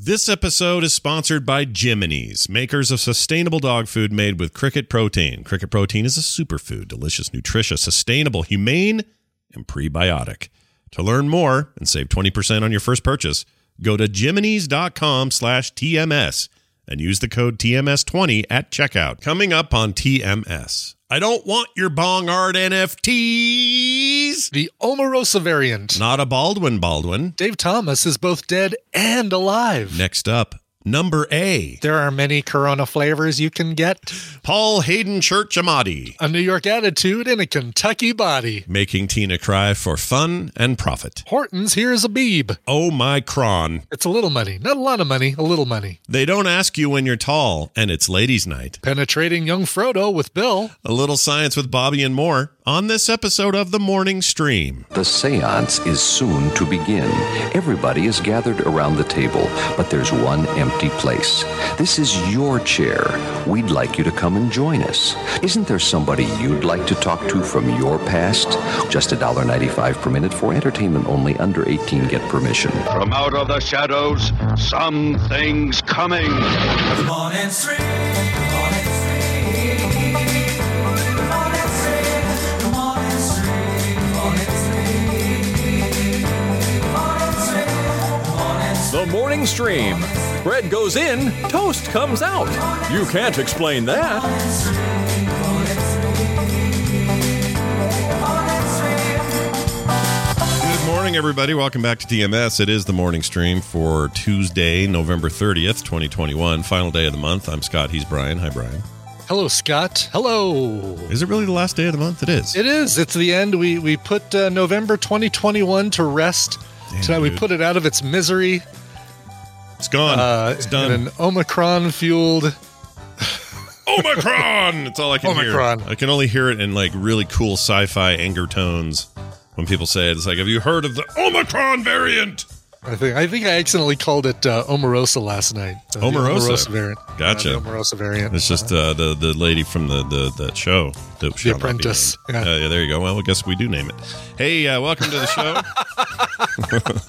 This episode is sponsored by Jiminy's, makers of sustainable dog food made with cricket protein. Cricket protein is a superfood, delicious, nutritious, sustainable, humane, and prebiotic. To learn more and save 20% on your first purchase, go to jiminys.com slash TMS and use the code TMS20 at checkout. Coming up on TMS. I don't want your bong art NFTs. The Omarosa variant. Not a Baldwin Baldwin. Dave Thomas is both dead and alive. Next up, number A. There are many Corona flavors you can get. Paul Hayden Church Amati. A New York attitude and a Kentucky body. Making Tina cry for fun and profit. Hortons, here's a beeb. Oh my cron. It's a little money. Not a lot of money, a little money. They don't ask you when you're tall, and it's ladies' night. Penetrating young Frodo with Bill. A little science with Bobby and more on this episode of the Morning Stream. The seance is soon to begin. Everybody is gathered around the table, but there's one empty place. This is your chair. We'd like you to come and join us. Isn't there somebody you'd like to talk to from your past? Just $1.95 per minute for entertainment only. Under 18 get permission. From out of the shadows, something's coming. The morning stream, The morning stream. Bread goes in, toast comes out. You can't explain that. Good morning, everybody. Welcome back to TMS. It is the Morning Stream for Tuesday, November 30th, 2021, final day of the month. I'm Scott. He's Brian. Hi, Brian. Hello, Scott. Hello. Is it really the last day of the month? It is. It is. It's the end. We we put uh, November 2021 to rest. Damn, Tonight we put it out of its misery. It's gone. Uh, it's in done. an Omicron fueled. Omicron. That's all I can Omicron. hear. I can only hear it in like really cool sci-fi anger tones when people say it. It's like, have you heard of the Omicron variant? I think I think I accidentally called it uh, Omarosa last night. Uh, the Omarosa. variant. Gotcha. Uh, the Omarosa variant. It's just uh, the the lady from the the that show. The, shall Apprentice. Yeah. Uh, yeah, there you go. Well, I guess we do name it. Hey, uh, welcome to the show.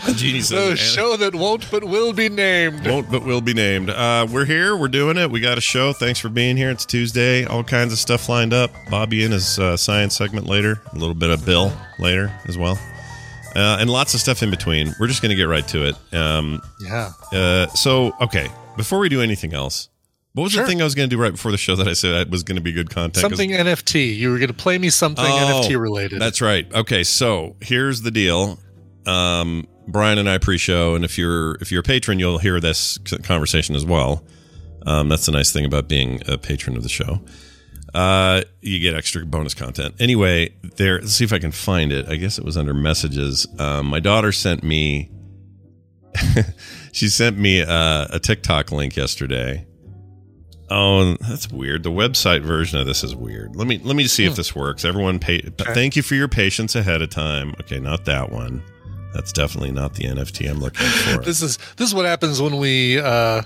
Says, the show that won't but will be named. Won't but will be named. Uh, we're here. We're doing it. We got a show. Thanks for being here. It's Tuesday. All kinds of stuff lined up. Bobby in his uh, science segment later. A little bit of Bill later as well. Uh, and lots of stuff in between. We're just going to get right to it. Um, Yeah. uh, so, okay. Before we do anything else, what was Sure. the thing I was going to do right before the show that I said I was going to be good content? Something NFT. You were going to play me something Oh, NFT related. That's right. Okay, so here's the deal. Um, Brian and I pre-show, and if you're if you're a patron, you'll hear this conversation as well. Um, that's the nice thing about being a patron of the show. Uh, you get extra bonus content. Anyway, there. Let's see if I can find it. I guess it was under messages. Um, my daughter sent me. she sent me a, a TikTok link yesterday. Oh, that's weird. The website version of this is weird. Let me let me see if this works. Everyone, pay, thank you for your patience ahead of time. Okay, not that one. That's definitely not the NFT I'm looking for. this is this is what happens when we uh,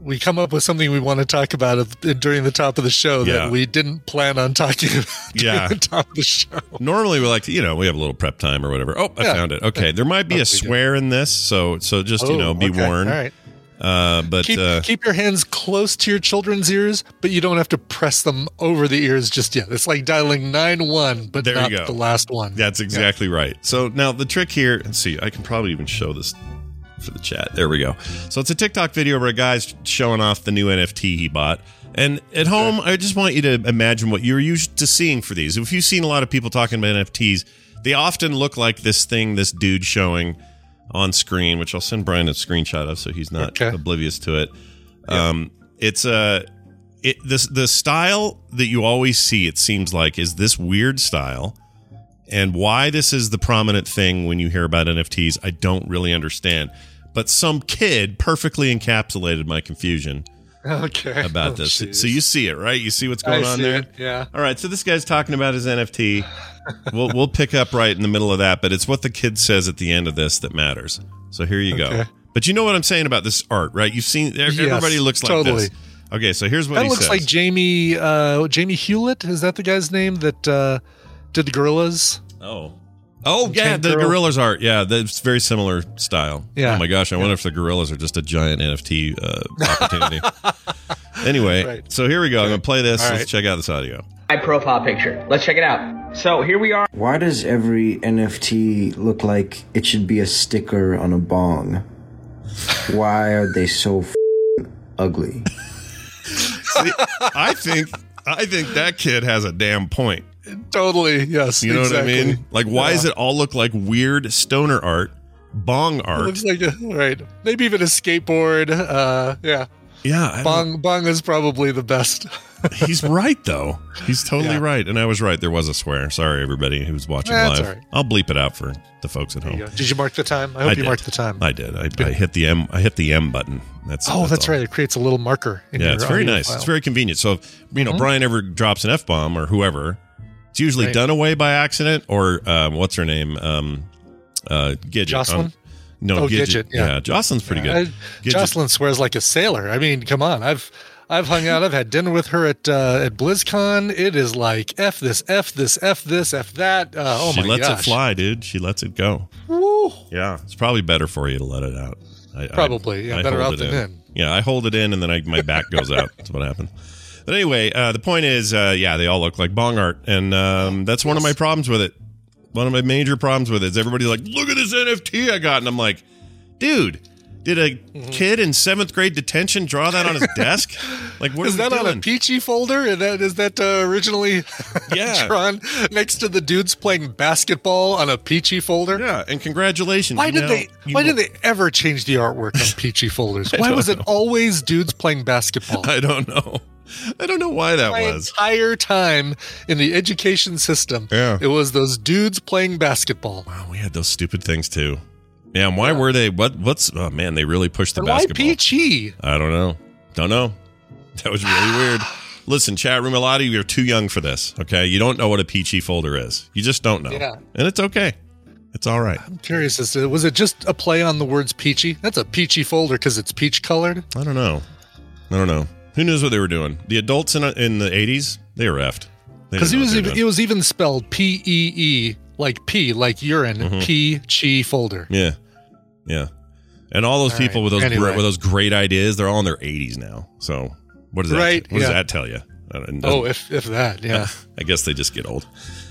we come up with something we want to talk about during the top of the show Yeah. that we didn't plan on talking about during Yeah. the top of the show. Normally, we like to, you know, we have a little prep time or whatever. Oh, I Yeah. found it. Okay, there might be a Oh, we swear in this, so so just you Oh, know, be okay. warned. All right. Uh, but Keep, uh, keep your hands close to your children's ears, but you don't have to press them over the ears just yet. It's like dialing nine one, but There you not go. the last one. That's exactly right. So now the trick here, let's see, I can probably even show this for the chat. There we go. So it's a TikTok video where a guy's showing off the new NFT he bought. And at home, I just want you to imagine what you're used to seeing for these. If you've seen a lot of people talking about NFTs, they often look like this thing this dude showing on screen, which I'll send Brian a screenshot of so he's not Okay. oblivious to it. Um, it's a it this the style that you always see. It seems like is this weird style, and why this is the prominent thing when you hear about NFTs. I don't really understand, but some kid perfectly encapsulated my confusion Okay. about Oh, this. jeez. So you see it, right? You see what's I going on see there. it, Yeah. All right, so this guy's talking about his NFT. we'll we'll pick up right in the middle of that, but it's what the kid says at the end of this that matters. So here you go. But you know what I'm saying about this art, right? You've seen everybody looks like totally. this. Okay, so here's what That he looks says. like Jamie uh, Jamie Hewlett. Is that the guy's name that uh, did the Gorillaz? oh, Oh yeah, Tank the Girl. Gorillaz art. Yeah, that's very similar style. Yeah. Oh my gosh, I wonder if the Gorillaz are just a giant NFT uh, opportunity. anyway, Right. so here we go. I'm gonna play this. All Let's right. check out this audio. my profile picture. Let's check it out. So here we are. Why does every NFT look like it should be a sticker on a bong? Why are they so f- ugly? I think I think that kid has a damn point. Totally. Yes. You know exactly. what I mean? Like, why does it all look like weird stoner art, bong It art? looks like a, right. Maybe even a skateboard. Uh, yeah. yeah, I don't- Bong Bong is probably the best. he's right though. He's totally Yeah. right, and I was right. There was a swear. Sorry, everybody who's watching That's live. right. I'll bleep it out for the folks at home. Did you mark the time? I hope I you did. marked the time. I did. I, I hit the M. I hit the M button. That's oh, that's right. It creates a little marker. In Yeah, your it's very nice. file. Mm-hmm. It's very convenient. So if you know Brian ever drops an f bomb or whoever, it's usually Right. done away by accident or um, what's her name? Um, uh, Gidget. Jocelyn? Um, no, Oh, Gidget. Gidget, yeah. Jocelyn's pretty I- good. Gidget- Jocelyn swears like a sailor. I mean, come on. I've I've hung out. I've had dinner with her at uh, at BlizzCon. It is like f this, f this, f this, f that. Uh, oh she my gosh, she lets it fly, dude. She lets it go. Woo. Yeah, it's probably better for you to let it out. I, Probably, yeah, better out than in. Yeah, I hold it in and then I, my back goes out. That's what happened. But anyway, uh, the point is, uh, yeah, they all look like bong art, and um, that's one of my problems with it. One of my major problems with it is everybody's like, "Look at this NFT I got," and I'm like, "Dude, did a Mm-hmm. kid in seventh grade detention draw that on his desk? Like, what Is that we on a peachy folder? And is that is that uh, originally Yeah. drawn next to the dudes playing basketball on a peachy folder? yeah, and congratulations. Why did they? Why know- did they ever change the artwork on peachy folders? Why was it always dudes playing basketball? I don't know. I don't know why that My was. entire time in the education system, Yeah. it was those dudes playing basketball. Wow, we had those stupid things too. Yeah, and why were they? What? What's? Oh man, they really pushed the And why basketball. peachy? I don't know. Don't know. That was really weird. Listen, chat room, a lot of you are too young for this. Okay, you don't know what a peachy folder is. You just don't know. Yeah. and it's okay. It's all right. I'm curious as to was it just a play on the words peachy? That's a peachy folder because it's peach colored. I don't know. I don't know. Who knows what they were doing? The adults in in the eighties, they were effed. Because it was even, it was even spelled P E E like P like urine Mm-hmm. P chi folder. Yeah, yeah. And all those All people right. with those Anyway. great, with those great ideas, they're all in their eighties now. So what does that? Right, What does that tell you? It Oh, if if that, yeah. I guess they just get old,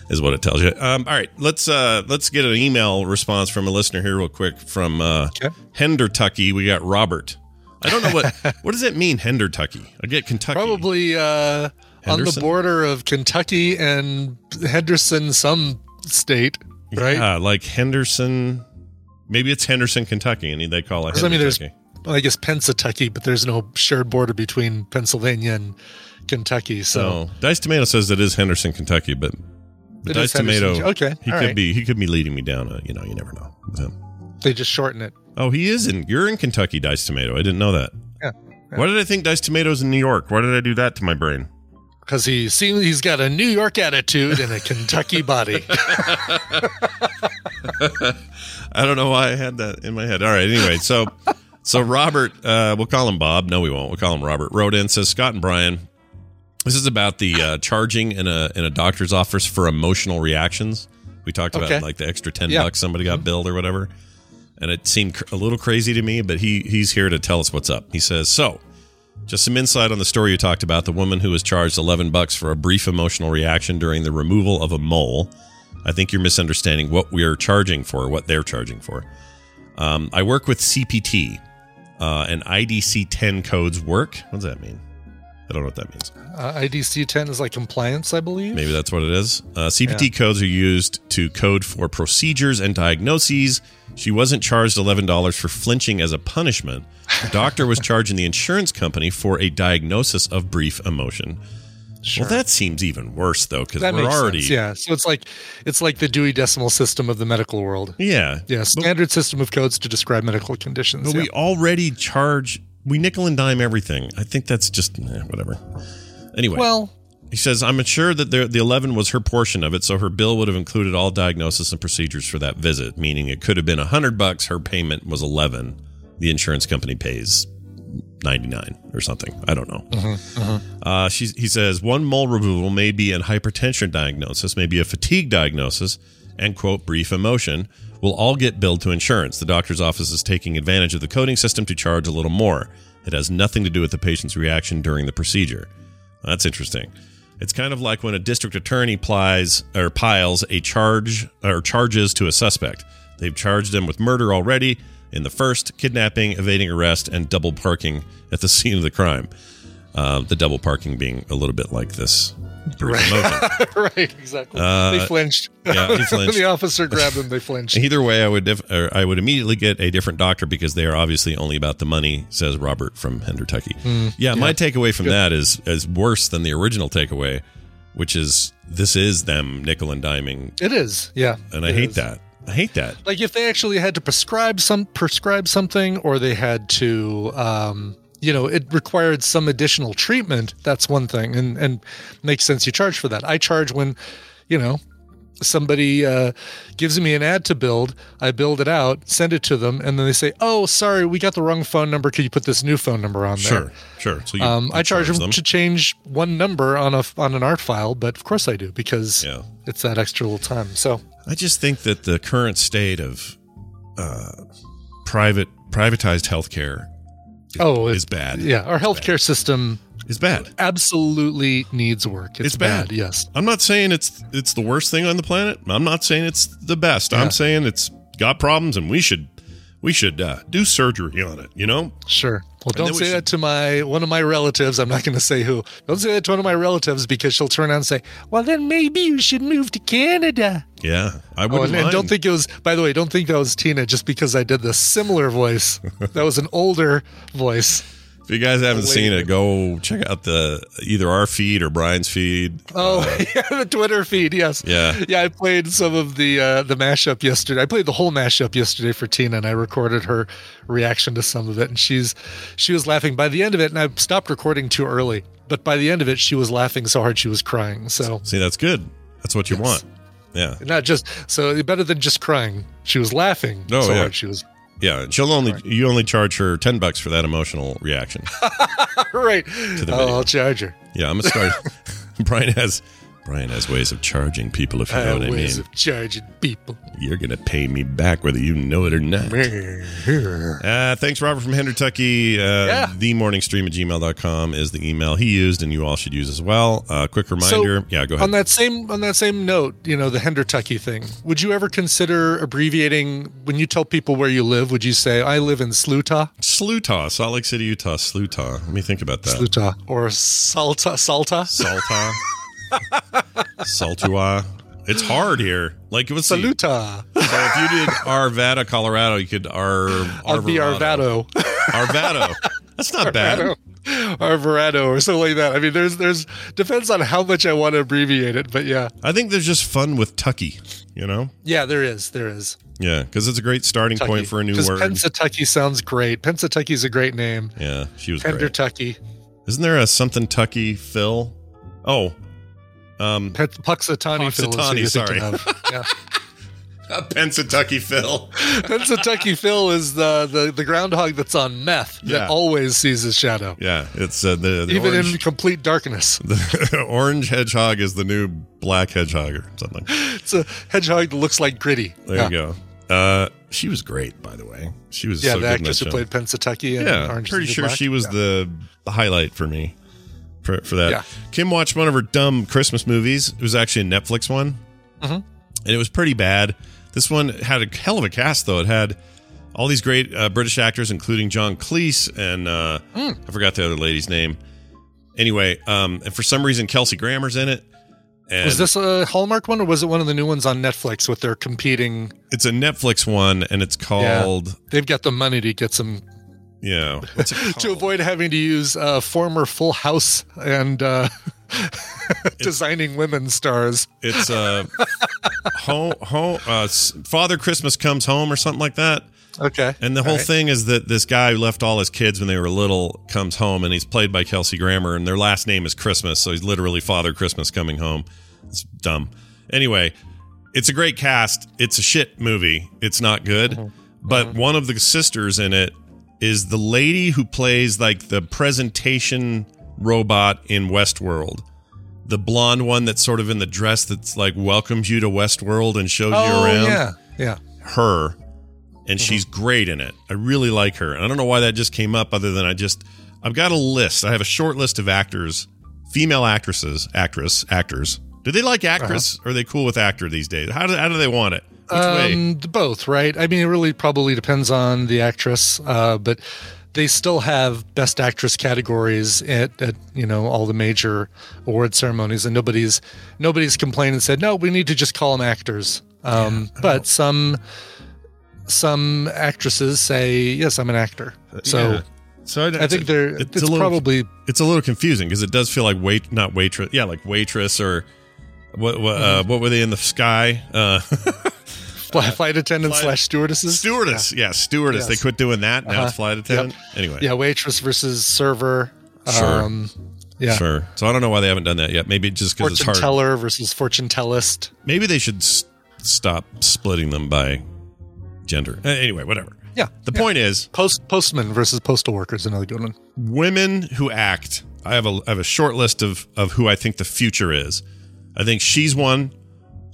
is what it tells you. Um, all right, let's uh, let's get an email response from a listener here real quick from uh, Okay. Hendertucky. We got Robert. I don't know what what does that mean, Hendertucky. I get Kentucky. Probably uh, on the border of Kentucky and Henderson, some state, right? Yeah, like Henderson. Maybe it's Henderson, Kentucky, and they call it. 'Cause, I mean, there's, Hendertucky. well, I guess Pennsatucky, but there's no shared border between Pennsylvania and Kentucky. So So Dice Tomato says it is Henderson, Kentucky, but, but Dice Henderson, Tomato. okay, he all could right. be he could be leading me down. A, you know, you never know. with him. They just shorten it. Oh, he is in. You're in Kentucky, Dice Tomato. I didn't know that. Yeah. Why did I think Dice Tomato's in New York? Why did I do that to my brain? Because he seems he's got a New York attitude and a Kentucky body. I don't know why I had that in my head. All right. Anyway, so so Robert, uh, we'll call him Bob. No, we won't. We'll call him Robert. Wrote in says Scott and Brian. This is about the uh, charging in a in a doctor's office for emotional reactions. We talked about Okay. like the extra ten Yeah. bucks somebody got billed or whatever, and it seemed a little crazy to me. But he he's here to tell us what's up. He says so. Just some insight on the story you talked about the woman who was charged 11 bucks for a brief emotional reaction during the removal of a mole. I think you're misunderstanding what we are charging for, what they're charging for. Um, I work with CPT, uh, and IDC 10 codes work. What does that mean? I don't know what that means. Uh, IDC 10 is like compliance, I believe. Maybe that's what it is. Uh, CPT codes are used to code for procedures and diagnoses. She wasn't charged $11 for flinching as a punishment. The doctor was charging the insurance company for a diagnosis of brief emotion. Sure. Well, that seems even worse, though, because we're already. sense. Yeah. So it's like it's like the Dewey Decimal System of the medical world. Yeah. Yeah, standard system of codes to describe medical conditions. But yeah. we already charge, we nickel and dime everything. I think that's just eh, whatever. Anyway, well, he says, I'm sure that the, the 11 was her portion of it, so her bill would have included all diagnosis and procedures for that visit, meaning it could have been 100 bucks, her payment was 11. The insurance company pays 99 or something. I don't know. Uh, she, he says one mole removal may be a hypertension diagnosis, maybe a fatigue diagnosis, and quote brief emotion will all get billed to insurance. The doctor's office is taking advantage of the coding system to charge a little more. It has nothing to do with the patient's reaction during the procedure. That's interesting. It's kind of like when a district attorney plies or piles a charge or charges to a suspect. They've charged him with murder already in the first, kidnapping, evading arrest, and double parking at the scene of the crime. Uh, the double parking being a little bit like this. Emotion. right, exactly. Uh, they flinched. yeah, he flinched. the officer grabbed them, they flinched. Either way, I would or I would immediately get a different doctor because they are obviously only about the money, says Robert from Hendertucky. Mm, yeah, my takeaway from Good. that is is worse than the original takeaway, which is this is them nickel and diming, It is, yeah. and I hate is. that. I hate that. Like if they actually had to prescribe some prescribe something, or they had to, um, you know, it required some additional treatment. That's one thing, and and makes sense. You charge for that. I charge when, you know, somebody uh, gives me an ad to build. I build it out, send it to them, and then they say, "Oh, sorry, we got the wrong phone number. Could you put this new phone number on there?" Sure, sure. So you, um, you I charge them, to change one number on a on an art file, but of course I do because Yeah. it's that extra little time. So I just think that the current state of uh, private privatized healthcare oh, is it- bad. Yeah, our healthcare system is bad. Absolutely needs work. It's, It's bad. bad. Yes. I'm not saying it's it's the worst thing on the planet. I'm not saying it's the best. Yeah. I'm saying it's got problems, and we should we should uh, do surgery on it. You know, Sure. Well, don't we say should- that to my one of my relatives. I'm not going to say who. Don't say that to one of my relatives because she'll turn around and say, "Well, then maybe you should move to Canada." yeah, I Oh, wouldn't and, and don't think it was. By the way, don't think that was Tina just because I did the similar voice. that was an older voice. If you guys haven't seen it, go check out the either our feed or Brian's feed. Oh, yeah, the Twitter feed. Yes. Yeah. Yeah, I played some of the uh, the mashup yesterday. I played the whole mashup yesterday for Tina, and I recorded her reaction to some of it, and she's she was laughing by the end of it. And I stopped recording too early, but by the end of it, she was laughing so hard she was crying. So See, that's good. That's what you Yes. want. Yeah, not just so better than just crying. She was laughing Oh, so yeah. hard she was yeah. She'll only you only charge her ten bucks for that emotional reaction. right. To the Oh, video. I'll charge her. Yeah, I'm gonna start. Brian has Brian has ways of charging people. If you know I what I have ways mean. of charging people. You're gonna pay me back whether you know it or not. Uh, thanks, Robert from Hendertucky. Uh, Yeah. The morning stream at gmail.com is the email he used and you all should use as well. Uh, quick reminder. yeah, go ahead. On that same on that same note, you know, the Hendertucky thing. Would you ever consider abbreviating when you tell people where you live? Would you say I live in Slutah, Slutah, Salt Lake City, Utah. Slutah. Let me think about that. Slutah, or Salta, Salta, Salta. Saltua. It's hard here. Like, let's see. Saluta, So if you did Arvada, Colorado, you could Ar Arvado. Arvado, Arvado. That's not bad. Arvado, or something like that. I mean, there's there's depends on how much I want to abbreviate it, but yeah, I think there's just fun with Tucky, you know? yeah, there is, there is. Yeah, because it's a great starting point for a new word. Pennsatucky sounds great. Pennsatucky's a great name. yeah, she was great. Hendertucky, Isn't there a something Tucky Phil? Oh, um, Pe- Punxsutawney, Phil is who Punxsutawney, you're sorry. Yeah. Pennsatucky Phil. Pennsatucky Phil is the, the the groundhog that's on meth Yeah. that always sees his shadow, Yeah, it's uh, the, the even orange, in complete darkness. the orange hedgehog is the new black hedgehog or something. It's a hedgehog that looks like Gritty. There yeah. you go. Uh, she was great, by the way. She was Yeah, so the actress who played Pennsatucky and Yeah, Orange pretty sure Black. she was Yeah. the highlight for me for for that. Yeah. Kim watched one of her dumb Christmas movies. It was actually a Netflix one, Mhm. and it was pretty bad. This one had a hell of a cast, though. It had all these great uh, British actors, including John Cleese and uh, Hmm. I forgot the other lady's name. Anyway, um, and for some reason Kelsey Grammer's in it. And Was this a Hallmark one or was it one of the new ones on Netflix with their competing? It's a Netflix one, and it's called They've got the money to get some yeah. To avoid having to use uh, former Full House and uh, designing women stars. It's uh, home, home, uh, Father Christmas comes home or something like that. Okay, And the whole right. thing is that this guy who left all his kids when they were little comes home, and he's played by Kelsey Grammer, and their last name is Christmas, so he's literally Father Christmas coming home. It's dumb. Anyway, it's a great cast. It's a shit movie. It's not good, Mm-hmm. but one of the sisters in it is the lady who plays like the presentation robot in Westworld. the blonde one that's sort of in the dress that's like welcomes you to Westworld and shows you Oh around. yeah, yeah. Her, and mm-hmm. she's great in it. I really like her. I don't know why that just came up, other than I just I've got a list. I have a short list of actors, female actresses, actress, actors. Do they like uh-huh. actress? Or are they cool with actor these days? How do how do they want it? Which way? Um, both, right? I mean, it really probably depends on the actress, uh, but they still have best actress categories at, at you know all the major award ceremonies, and nobody's nobody's complained and said no, we need to just call them actors. Um, but some some actresses say yes, I'm an actor. So Yeah. so I think they're it's, a little, probably it's a little confusing because it does feel like wait not waitress yeah like waitress or what what, uh, Mm-hmm. what were they in the sky uh flight, flight attendant flight- slash stewardesses. stewardess yeah, stewardess they quit doing that now Uh-huh. it's flight attendant anyway Yeah, waitress versus server. Sure. Um, yeah. sure so I don't know why they haven't done that yet maybe just because it's hard. Fortune teller versus fortune tellist. maybe they should s- stop splitting them by gender Uh, anyway whatever Yeah. the point is Post postman versus postal workers, another good one. women who act. I have a I have a short list of of who I think the future is. I think she's one.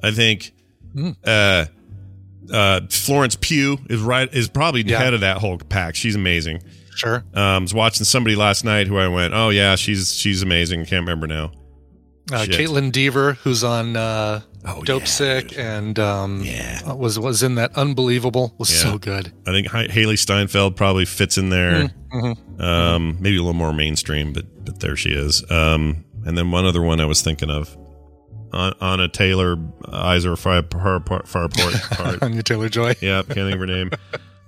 I think uh, uh, Florence Pugh is right is probably Yeah. head of that whole pack. She's amazing. Sure. Um, was watching somebody last night who I went, oh yeah, she's she's amazing. Can't remember now. Uh, Kaitlyn Dever, who's on uh, Oh, Dope yeah, Sick and um, Yeah. uh, was was in that Unbelievable was Yeah. so good. I think Hailee Steinfeld probably fits in there. Mm-hmm. Um, maybe a little more mainstream, but but there she is. Um, and then one other one I was thinking of, An- Anna Taylor, eyes are far far far, far. Anya Taylor Joy. yeah, can't think of her name.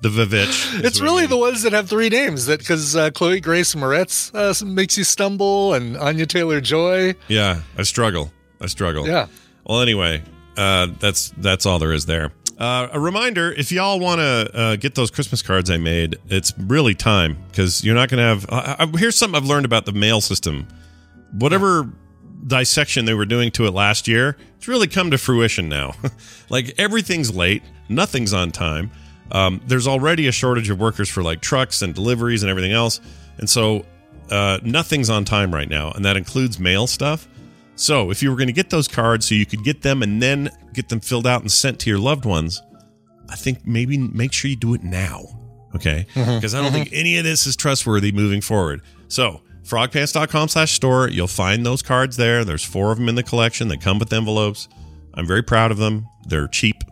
The Vivitch. It's really the ones that have three names that because uh, Chloe Grace Moretz uh, makes you stumble and Anya Taylor Joy. Yeah, I struggle. I struggle. Yeah. Well, anyway, uh, that's that's all there is there. Uh, a reminder: if y'all want to uh, get those Christmas cards I made, it's really time because you're not going to have. Uh, here's something I've learned about the mail system. Whatever dissection they were doing to it last year, it's really come to fruition now. like everything's late, nothing's on time. Um, there's already a shortage of workers for like trucks and deliveries and everything else, and so uh, nothing's on time right now, and that includes mail stuff. So, if you were going to get those cards so you could get them and then get them filled out and sent to your loved ones, I think maybe make sure you do it now. Okay? Because I don't think any of this is trustworthy moving forward. So, frogpants.com slash store, you'll find those cards there. There's four of them in the collection. They come with envelopes. I'm very proud of them. They're cheap.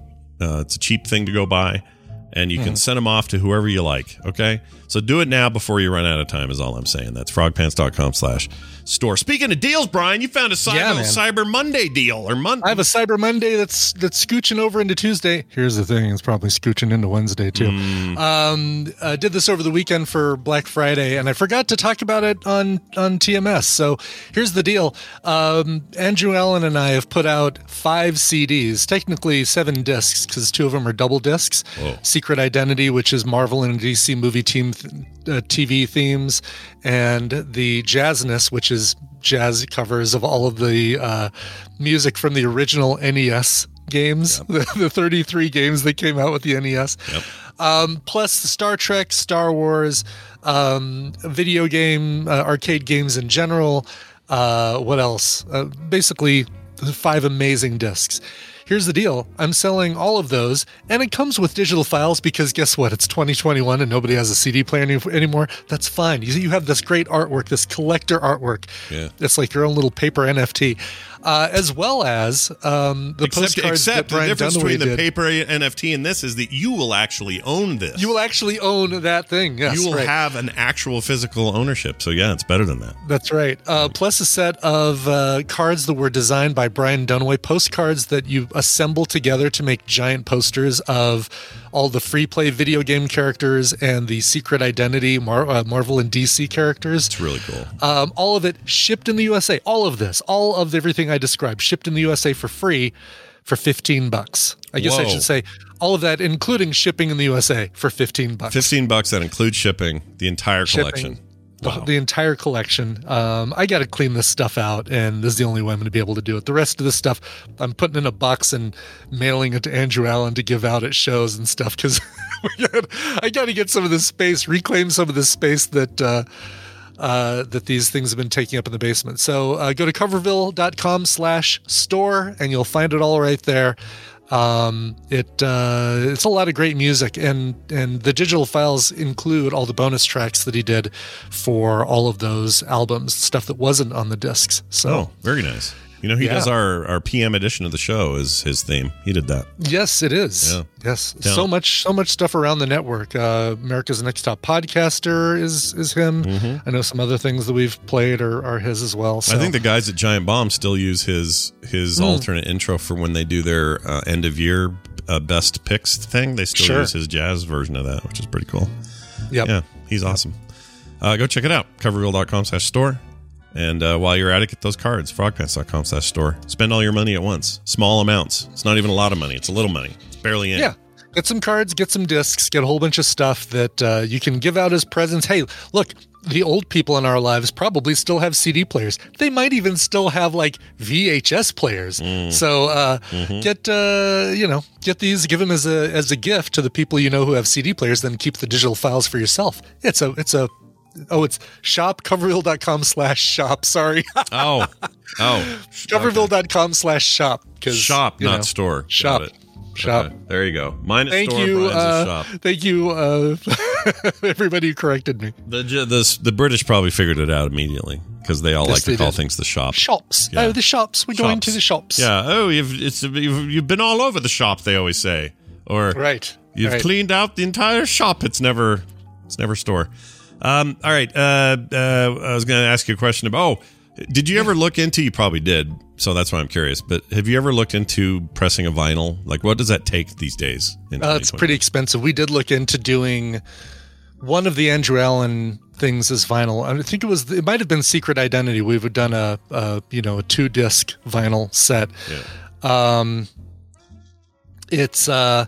Uh, it's a cheap thing to go buy. And you can send them off to whoever you like. Okay? So do it now before you run out of time, is all I'm saying. That's frogpants.com slash store. Speaking of deals, Brian, you found a Cyber, Yeah. Cyber Monday deal or Monday. I have a Cyber Monday that's that's scooching over into Tuesday. Here's the thing: it's probably scooching into Wednesday too. Hmm. Um, I did this over the weekend for Black Friday, and I forgot to talk about it on on TMS. So here's the deal: um, Andrew Allen and I have put out five CDs, technically seven discs, because two of them are double discs. Secret Identity, which is Marvel and DC movie team th- uh, TV themes, and the Jazzness, which is jazz covers of all of the uh, music from the original NES games, the, the 33 games that came out with the NES. Um, plus the Star Trek, Star Wars, um, video game, uh, arcade games in general. Uh, what else? Uh, basically, the five amazing discs. Here's the deal I'm selling all of those, and it comes with digital files because guess what? It's 2021 and nobody has a CD player any- anymore. That's fine. You, you have this great artwork, this collector artwork. Yeah. It's like your own little paper NFT, uh, as well as um, the Except, postcards that except the difference Dunaway between the did. paper NFT and this is that you will actually own this. You will actually own that thing. Yes, you will right. have an actual physical ownership. So yeah, it's better than that. That's right. Uh, plus a set of uh, cards that were designed by Brian Dunaway, postcards that you assemble together to make giant posters of all the free play video game characters and the Secret Identity Mar- uh, Marvel and DC characters. It's really cool. Um, all of it shipped in the USA. All of this, all of everything I described, shipped in the USA for free for 15 bucks. I guess I should say all of that, including shipping in the USA for 15 bucks. Fifteen bucks that includes shipping, the entire Shipping. collection. The, Wow. the entire collection. Um, I got to clean this stuff out, and this is the only way I'm going to be able to do it. The rest of this stuff, I'm putting in a box and mailing it to Andrew Allen to give out at shows and stuff because I got to get some of this space, reclaim some of this space that uh, uh, that these things have been taking up in the basement. So uh, go to coverville.com slash store and you'll find it all right there. Um, it uh, it's a lot of great music, and and the digital files include all the bonus tracks that he did for all of those albums, stuff that wasn't on the discs. So Oh, very nice. You know, he Yeah. does our, our PM edition of the show is his theme. He did that. Yes, it is. Yeah. Yes, Yeah. so much, so much stuff around the network. Uh, America's Next Top Podcaster is is him. I know some other things that we've played are, are his as well. So. Mm-hmm. I think the guys at Giant Bomb still use his his Hmm. alternate intro for when they do their uh, end of year uh, best picks thing. They still Sure. use his jazz version of that, which is pretty cool. Yep. Yeah, he's awesome. Uh, go check it out. Coverville.com slash store. And uh, while you're at it, get those cards. Frogpants.com slash store. Spend all your money at once. Small amounts. It's not even a lot of money. It's a little money. It's barely in. Yeah. Get some cards, get some discs, get a whole bunch of stuff that uh, you can give out as presents. Hey, look, the old people in our lives probably still have CD players. They might even still have like VHS players. So uh, get uh, you know get these, give them as a as a gift to the people you know who have CD players. Then keep the digital files for yourself. It's a it's a oh it's shopcoverville.com slash shop. Sorry, Oh. Oh. coverville.com slash shop because Shop, not know, store. Shop. Shop. Okay, There you go. Mine Thank store. you, uh, shop. thank you, uh, everybody who corrected me. The, the the British probably figured it out immediately because they all Yes, like to call did. things the shop. Shops. Yeah. Oh, the shops. We're going to the shops. Yeah. Oh, you've it's you've, you've been all over the shop. They always say, or Right. You've right. cleaned out the entire shop. It's never it's never store. Um. All right. Uh. uh I was going to ask you a question about. Oh, did you ever look into? You probably did. So that's why I'm curious. But have you ever looked into pressing a vinyl? Like, what does that take these days? Uh, it's pretty expensive. We did look into doing one of the Andrew Allen things as vinyl. I think it was. It might have been Secret Identity. We've done a, a you know a two disc vinyl set. Um, it's uh,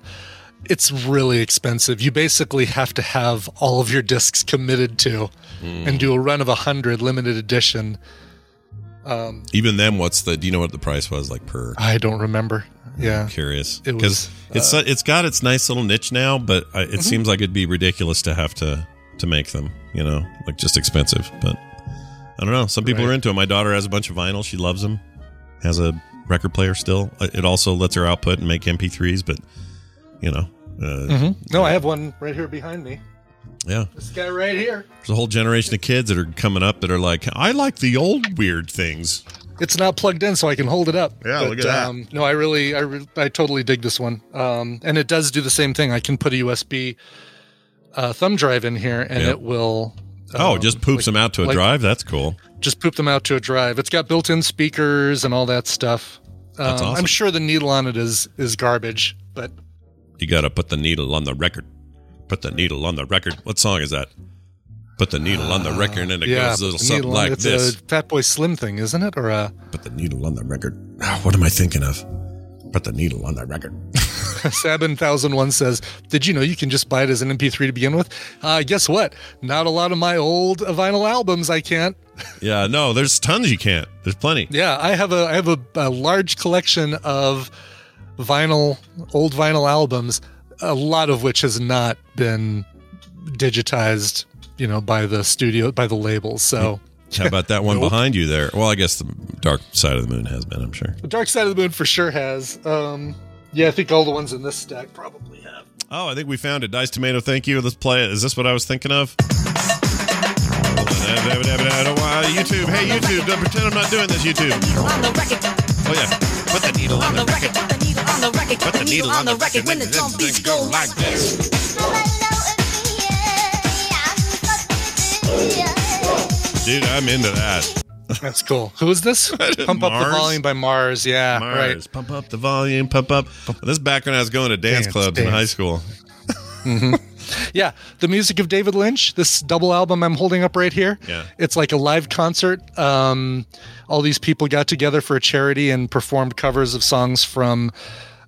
it's really expensive. You basically have to have all of your discs committed to, and do a run of a hundred limited edition. Even then, what's the? Do you know what the price was like per? I don't remember. Yeah. I'm curious It because was, uh, it's it's got its nice little niche now, but Mm-hmm. it seems like it'd be ridiculous to have to to make them. You know, like just expensive. But I don't know. Some people Right. are into it. My daughter has a bunch of vinyl. She loves them. Has a record player still. It also lets her output and make MP3s. But you know, uh, No, I have one right here behind me. yeah. This guy right here. There's a whole generation of kids that are coming up that are like, I like the old weird things. It's not plugged in, so I can hold it up. Yeah, look at that. Um, no, I really, I, re- I totally dig this one. Um, and it does do the same thing. I can put a USB uh, thumb drive in here, and Yeah. it will. oh, um, just poops like- them out to a like- drive. That's cool. Just poop them out to a drive. It's got built-in speakers and all that stuff. Um, That's awesome. I'm sure the needle on it is is garbage, but You got to put the needle on the record. Put the needle on the record. What song is that? Put the needle on the record, and it yeah, goes a little something like it's this. a Fatboy Slim thing, isn't it? Or a Put the needle on the record. Ah, what am I thinking of? Put the needle on the record. Sabin thousand one says, "Did you know you can just buy it as an MP3 to begin with?" Uh, guess what? Not a lot of my old vinyl albums I can't. yeah, no, there's tons you can't. There's plenty. Yeah, I have a I have a, a large collection of vinyl, old vinyl albums, a lot of which has not been digitized, you know, by the studio by the labels. So How about that one Nope. behind you there? Well, I guess the dark side of the moon has been, I'm sure. the Dark Side of the Moon for sure has. Um, yeah, I think all the ones in this stack probably have. Oh, I think we found it. Dice Tomato, thank you. Let's play it. Is this what I was thinking of? YouTube. Hey, YouTube. Don't pretend I'm not doing this, YouTube. on the record. Oh, yeah. Put the needle On the record, put the needle on the record, put the needle on the record when the drum beats go like this. Dude, I'm into that. That's cool. Who is this? Pump Up the Volume by MARRS. Yeah, right. MARRS, pump up the volume, pump up. This is back when I was going to dance, Dance, clubs in high school. Yeah, the music of David Lynch. This double album I'm holding up right here. Yeah. it's like a live concert. Um, all these people got together for a charity and performed covers of songs from.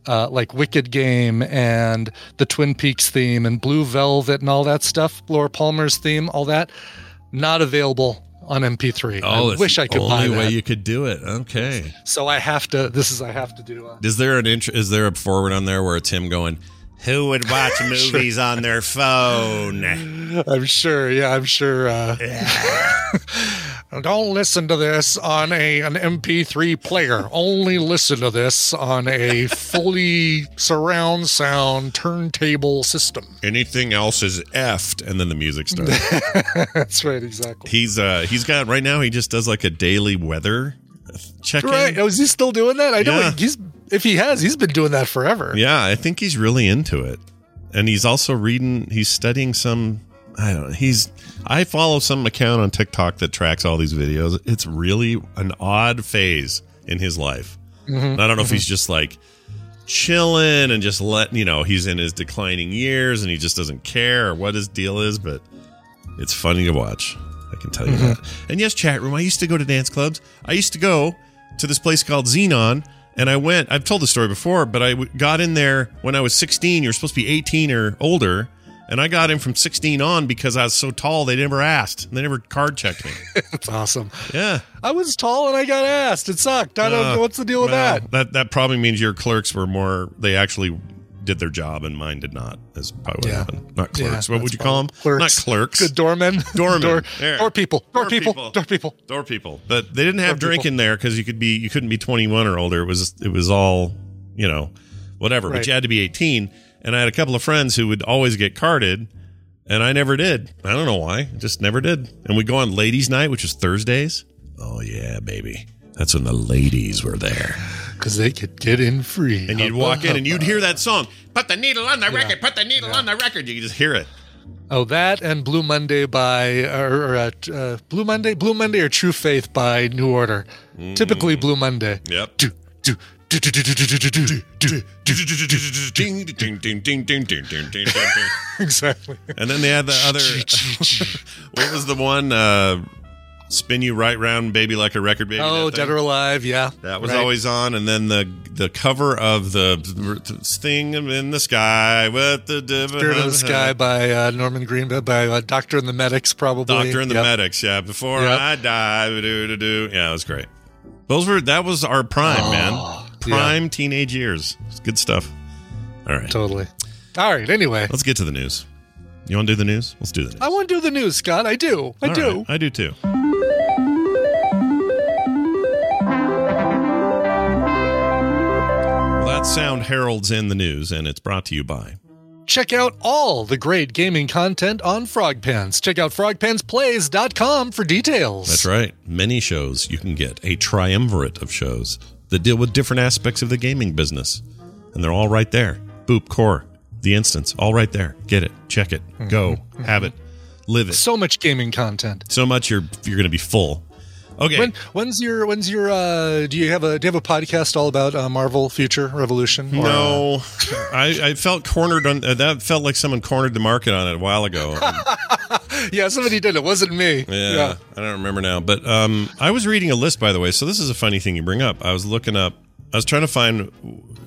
Uh, like Wicked Game and the Twin Peaks theme and Blue Velvet and all that stuff, Laura Palmer's theme, all that, not available on MP3. I Oh, that's wish I could buy only way that. you could do it. Okay. so I have to. This is I have to do. Uh, Is there an intro? Is there a forward on there where it's him going? Who would watch movies on their phone? I'm sure. Yeah, I'm sure. Uh, don't listen to this on a an MP3 player. Only listen to this on a fully surround sound turntable system. Anything else is effed, and then the music starts. That's right. Exactly. he's uh he's got right now. He just does like a daily weather check. Right. Oh, is he still doing that? I know Yeah. he's. If he has, he's been doing that forever. Yeah, I think he's really into it. And he's also reading, he's studying some, I don't know, he's, I follow some account on TikTok that tracks all these videos. It's really an odd phase in his life. And I don't know if he's mm-hmm. just like chilling and just letting, you know, he's in his declining years and he just doesn't care or what his deal is, but it's funny to watch. I can tell you mm-hmm. that. And yes, chat room, I used to go to dance clubs. I used to go to this place called Xenon, and I went. I've told the story before, but I got in there when I was 16. You're supposed to be 18 or older, and I got in from 16 on because I was so tall. They never asked. They never card checked me. That's awesome. Yeah. I was tall and I got asked. It sucked. I don't Uh, know what's the deal with well, that. That that probably means your clerks were more. They actually did their job, and mine did not. Is probably what Yeah. happened. Not Yeah, clerks. what would you call them? probably- Not clerks. Good doormen. Doormen. Door, door people. Door, Door people. people. Door people. door people but they didn't have Door drink people. in there because you could be you couldn't be 21 or older it was it was all you know whatever but you had to be 18 and i had a couple of friends who would always get carded and i never did. I don't know why. Just never did. And we go on ladies night which is thursdays. Oh yeah baby. That's when the ladies were there. Because they could get in free. and you'd walk in and you'd hear that song put the needle on the record put the needle on the record. You could just hear it. Oh, that and Blue Monday by or, or uh, uh, Blue Monday, Blue Monday or True Faith by New Order. Typically Blue Monday. yep. Do, do, exactly. And then they had the other. what was the one? Uh, spin you right round, baby, like a record baby. Oh, dead or alive, yeah. That was right. always on. And then the the cover of the thing in the sky with the spirit of the sky by uh, Norman Greenfield by uh, Doctor and the Medics, probably. Doctor and the yep. Medics, yeah. Before yep. I die, do do do. Yeah, it was great. Those were that was our prime, oh. man yeah. Prime teenage years. It's good stuff. All right, Totally. All right. Anyway, let's get to the news. You want to do the news? Let's do the news. I want to do the news, Scott. I do. I All do. right, I do too. Well, that sound heralds in the news, and it's brought to you by. Check out all the great gaming content on Frog Pants. Check out frogpantsplays.com for details. That's right. Many shows you can get a triumvirate of shows that deal with different aspects of the gaming business, and they're all right there. Boop Core, The Instance, all right there. Get it, check it, go, have it, live it. So much gaming content. So much you're you're going to be full. Okay. When when's your when's your uh do you have a do you have a podcast all about uh, Marvel Future Revolution? Or, uh, No, I, I felt cornered on uh, that. Felt like someone cornered the market on it a while ago. yeah, somebody did. It wasn't me. Yeah, I don't remember now. But um, I was reading a list, by the way. So this is a funny thing you bring up. I was looking up. I was trying to find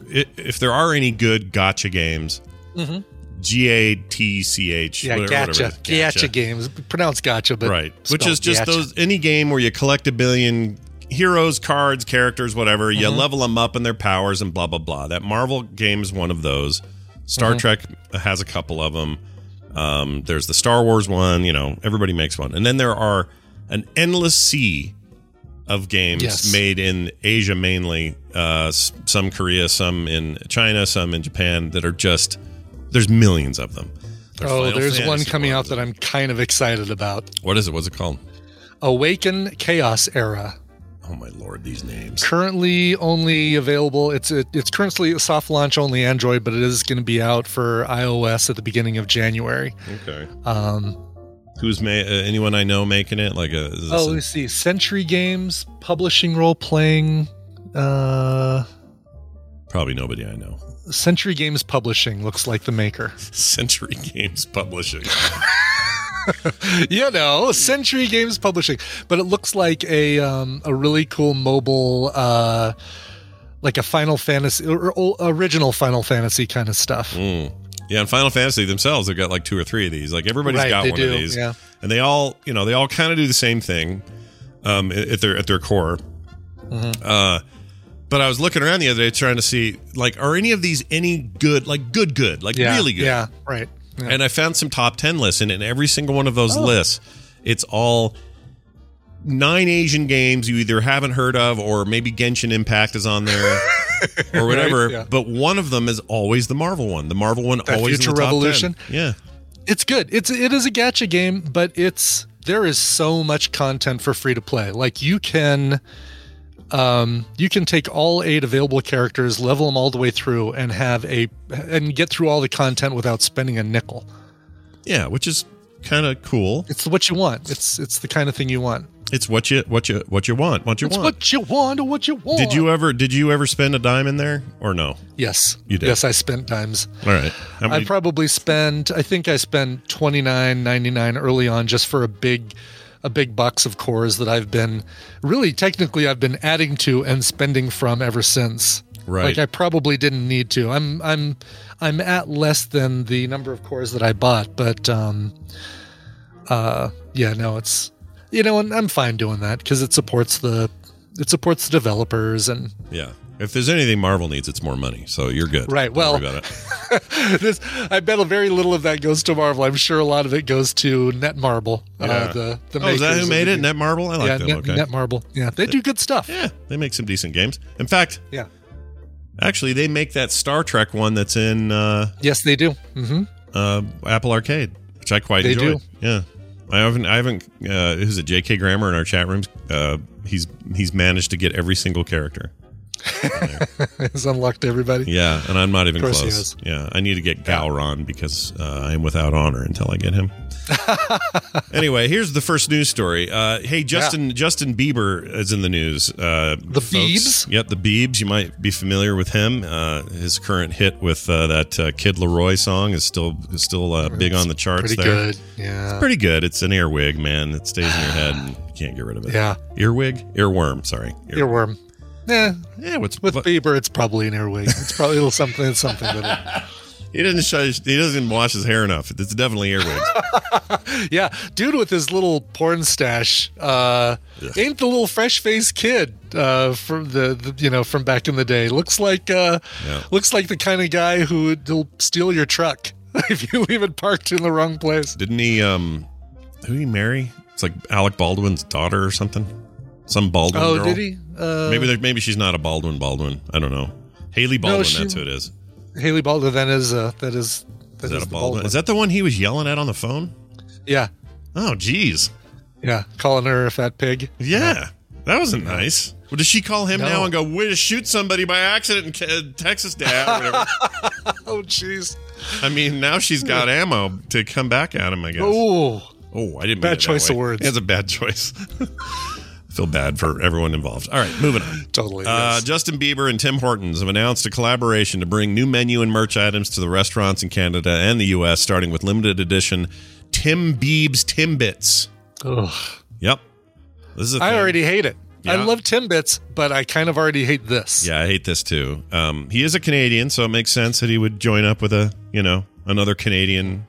if there are any good gotcha games. G a t c h. Yeah, whatever- whatever gotcha. Gotcha games. Pronounced gotcha, but right? Which is just gotcha. those any game where you collect a billion heroes, cards, characters, whatever. You Mm-hmm. level them up and their powers and blah blah blah. That Marvel game is one of those. Star Mm-hmm. Trek has a couple of them. Um, there's the Star Wars one. You know, everybody makes one, and then there are an endless sea of games Yes. made in Asia mainly. Uh, some Korea, some in China, some in Japan that are just. There's millions of them. There's Oh, Final there's one Fantasy coming out that I'm kind of excited about. What is it? What's it called? Awaken Chaos Era. Oh my lord, these names. Currently only available. It's it, it's currently a soft launch only Android, but it is going to be out for iOS at the beginning of January. Okay. Um, Who's ma- uh, anyone I know making it? Like a, is this oh, a- let's see. Century Games publishing role playing. Uh, probably nobody I know. Century Games Publishing looks like the maker. Century Games Publishing. you know, Century Games Publishing, but it looks like a um, a really cool mobile, uh, like a Final Fantasy or, or original Final Fantasy kind of stuff. Mm. Yeah, and Final Fantasy themselves they've got like two or three of these. Like everybody's Right, got one of these, yeah. and they all, you know, they all kind of do the same thing um, at their at their core. Mm-hmm. Uh, But I was looking around the other day trying to see, like, are any of these any good, like good, good, like Yeah, really good? Yeah, right. Yeah. And I found some top 10 lists, and in every single one of those Oh. lists, it's all nine Asian games you either haven't heard of, or maybe Genshin Impact is on there, or whatever. yeah. But one of them is always the Marvel one. The Marvel one always in Future top 10. Revolution? Yeah. it's good. It's it is a gacha game, but it's there is so much content for free to play. Like you can um you can take all eight available characters, level them all the way through and have a and get through all the content without spending a nickel. Yeah, which is kind of cool. It's what you want. It's it's the kind of thing you want. It's what you what you what you want. What you It's want. what you want or what you want. did you ever did you ever spend a dime in there or no? Yes. You did. Yes, I spent dimes. All right. How I probably spent I think I spent twenty nine ninety nine early on just for a big a big box of cores that I've been really technically I've been adding to and spending from ever since. Right. Like I probably didn't need to. I'm I'm I'm at less than the number of cores that I bought, but um uh yeah, no, it's you know, and I'm fine doing that because it supports the it supports the developers and yeah. If there's anything Marvel needs, it's more money. So you're good. Right, Don't well- worry about it. this, I bet a very little of that goes to Marvel. I'm sure a lot of it goes to Netmarble. Yeah. Uh, the the oh, is that who made the- it? Netmarble? I like yeah, them. Net, okay. Netmarble. Yeah, they do good stuff. yeah, they make some decent games. In fact, Yeah. actually, they make that Star Trek one that's in uh, Yes, they do. hmm uh, Apple Arcade, which I quite They enjoy. do. Yeah, I haven't. I haven't. Uh, who's it? J.K. Grammer in our chat rooms. Uh, he's he's managed to get every single character. it's unlocked everybody. Yeah, and I'm not even Of course he close. Yeah, I need to get Gowron because uh, I am without honor until I get him. anyway, here's the first news story. Uh, hey, Justin Justin Bieber is in the news. Uh, The folks. Biebs? Yep, the Biebs. You might be familiar with him. Uh, his current hit with uh, that uh, Kid LAROI song is still is still uh, big on the charts. Pretty there. good. Yeah. It's pretty good. It's an earwig, man. It stays in your head and you can't get rid of it. Yeah. Earwig? Earworm, sorry. Ear- Earworm. Yeah. Yeah, what's With what- Bieber, it's probably an earwig. It's probably a little something. It's something. It. He doesn't show, he doesn't wash his hair enough. It's definitely earwigs. Yeah, dude with his little porn stash uh, ain't the little fresh faced kid uh, from the, the you know from back in the day. Looks like uh, Yeah. looks like the kind of guy who will steal your truck if you leave it parked in the wrong place. Didn't he um who did he marry? It's like Alec Baldwin's daughter or something. Some Baldwin Oh, girl. did he? Uh, maybe there, maybe she's not a Baldwin Baldwin. I don't know. Hailey Baldwin, she- that's who it is. Hailey Baldwin. That is uh, that is that Is that a the Baldwin? Is that the one he was yelling at on the phone? Yeah, Oh, geez. yeah, calling her a fat pig. Yeah. That wasn't nice. Well, does she call him No. now and go, way to shoot somebody by accident in Texas, Dad? Oh, jeez. I mean, now she's got ammo to come back at him, I guess. Oh, Oh, I didn't. Bad mean it that choice of words. It's a bad choice. Feel bad for everyone involved. All right, moving on. totally. Uh, yes. Justin Bieber and Tim Hortons have announced a collaboration to bring new menu and merch items to the restaurants in Canada and the U.S., starting with limited edition Tim Biebs Timbits. Ugh. Yep, this is. A I already hate it. I love Timbits, but I kind of already hate this. Yeah, I hate this too. Um, he is a Canadian, so it makes sense that he would join up with a you know another Canadian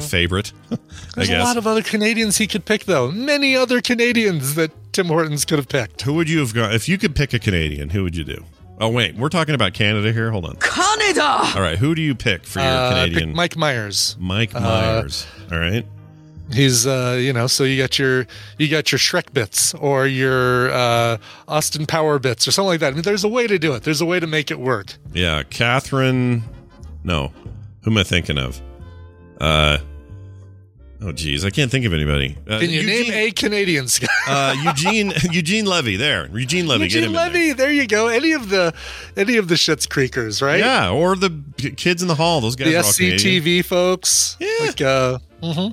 favorite. Mm-hmm. There's guess. a lot of other Canadians he could pick, though. Many other Canadians that Tim Hortons could have picked. Who would you have gone if you could pick a Canadian? Who would you do? Oh wait, we're talking about Canada here. Hold on. Canada! All right, who do you pick for your Uh, Canadian? picked Mike Myers. Mike Myers. All right. He's, uh, you know, so you got your you got your Shrek bits or your uh, Austin Power bits or something like that. I mean, there's a way to do it. There's a way to make it work. Yeah, Catherine. No, who am I thinking of? Uh, oh, geez, I can't think of anybody. Uh, Can you Eugene, name a Canadian guy? uh, Eugene Eugene Levy? There, Eugene Levy. get him Eugene in there. Levy. There. you go. Any of the any of the Schitt's Creekers, right? Yeah, or the kids in the hall. Those guys The are all Canadian. SCTV folks. Yeah. Like, uh,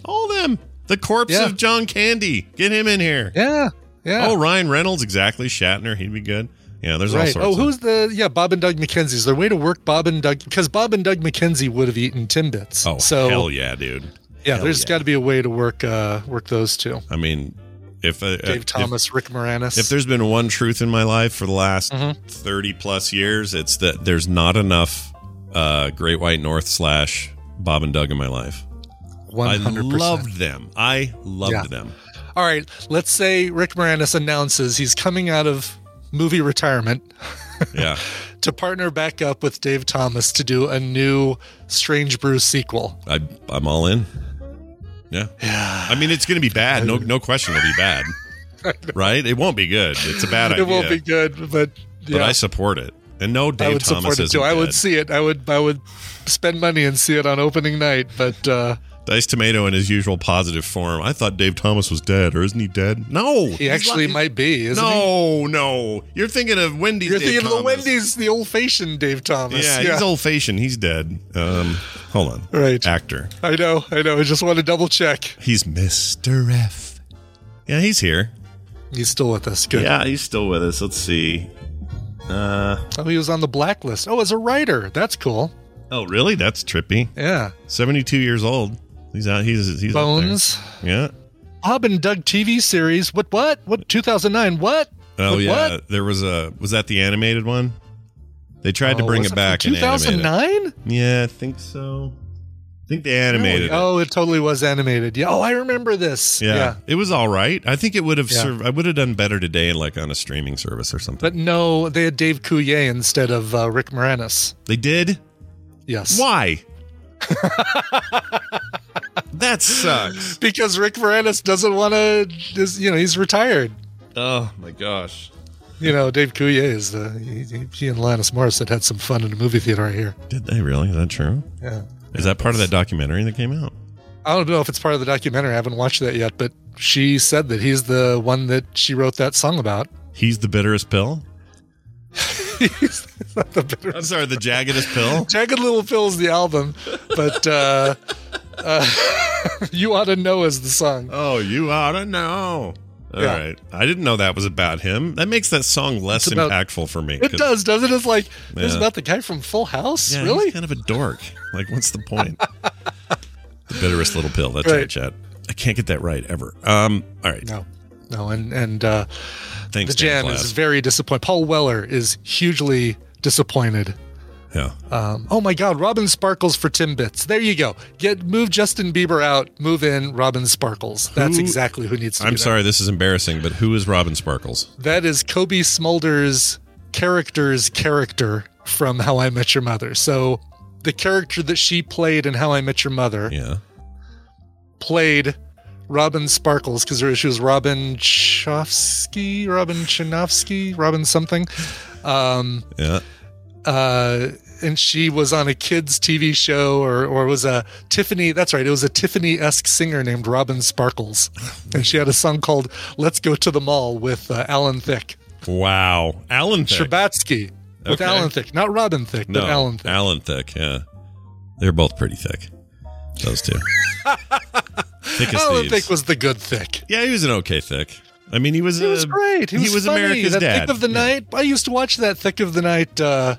All them. The corpse Yeah. of John Candy. Get him in here. yeah. Yeah. Oh, Ryan Reynolds. Exactly. Shatner. He'd be good. Yeah, there's all Right. sorts. Oh, who's the yeah Bob and Doug McKenzie? Is there a way to work Bob and Doug because Bob and Doug McKenzie would have eaten Timbits. Oh, so hell yeah, dude. yeah, hell there's yeah. got to be a way to work uh work those two. I mean, if uh, Dave if- Thomas, Rick Moranis. If there's been one truth in my life for the last Mm-hmm. 30 plus years, it's that there's not enough uh, Great White North slash Bob and Doug in my life. one I loved them. I loved Yeah. them. All right, let's say Rick Moranis announces he's coming out of movie retirement Yeah. to partner back up with Dave Thomas to do a new Strange Brew sequel. I I'm all in. Yeah. Yeah. I mean, it's going to be bad. No, no question, it'll be bad. Right? It won't be good. It's a bad idea. It won't be good, but Yeah. But I support it. And no, Dave I would Thomas support it too. I would see it. I would. I would spend money and see it on opening night. But uh, Diced Tomato in his usual positive form. I thought Dave Thomas was dead, or isn't he dead? No, he actually might be. Isn't he? No, no. You're thinking of Wendy's. You're Dave thinking of the Wendy's, the old-fashioned Dave Thomas. Yeah, he's old fashioned. He's dead. Um, hold on. Right. Actor. I know. I know. I just want to double check. He's Mr. F. Yeah, he's here. He's still with us. Good. Yeah, he's still with us. Let's see. Uh, Oh, he was on the blacklist. Oh, as a writer. That's cool. oh, really? That's trippy. Yeah. 72 years old. He's out. He's he's Bones. Yeah. Bob and Doug TV series. What? What? What? 2009. What? Oh What- yeah. what? There was a. Was that the animated one? They tried to Oh, bring was it back and 2009. Yeah, I think so. I think they animated it. Oh, it totally was animated. Yeah. Oh, I remember this. Yeah. it was all right. I think it would have Yeah. served. I would have done better today, like on a streaming service or something. But no, they had Dave Coulier instead of uh, Rick Moranis. they did. Yes. Why? that sucks. Because Rick Moranis doesn't want to. You know, he's retired. Oh my gosh. You know, Dave Coulier is the. He, he- and Alanis Morissette had some fun in the movie theater right here. Did they really? Is that true? Yeah. Is that part of that documentary that came out? I don't know if it's part of the documentary. I haven't watched that yet, but she said that he's the one that she wrote that song about. He's the bitterest pill. he's not the bitter. I'm sorry, the jaggedest pill. Jagged Little Pill is the album, but uh, uh, You Ought to Know is the song. Oh, you ought to know. All right, Yeah. I didn't know that was about him. That makes that song less about- impactful for me. It does, doesn't it? It's like, it's about the guy from Full House? Yeah, really? he's kind of a dork. Like, what's the point? the bitterest little pill. That's Right. right, Chad. I can't get that right ever. Um. All right. No. No, and, and uh, Thanks, the Jam is very disappointed. Paul Weller is hugely disappointed. Yeah. Um, oh my God, Robin Sparkles for Timbits. There you go. Get move Justin Bieber out, move in Robin Sparkles. That's Who- exactly who needs to. be I'm sorry, this is embarrassing, but who is Robin Sparkles? That is Cobie Smulders' character's character from How I Met Your Mother. So the character that she played in How I Met Your Mother Yeah. played Robin Sparkles because she was Robin Chofsky, Robin Chinovsky, Robin something. Um, Yeah. Uh, and she was on a kids TV show or or was a Tiffany. That's right. It was a Tiffany esque singer named Robin Sparkles, and she had a song called "Let's Go to the Mall" with uh, Alan Thicke, Wow. Alan Thicke. Scherbatsky with Okay. Alan Thicke, not Robin Thicke, no, but Alan Thicke. Alan Thicke. Yeah. They're both pretty thick. Those two. thick as Alan thieves. Thicke was the good Thick. yeah, he was an okay thick. I mean, he was. He was uh, great. He was, funny. America's that dad. Thick of the Yeah. Night. I used to watch that Thicke of the Night. Uh,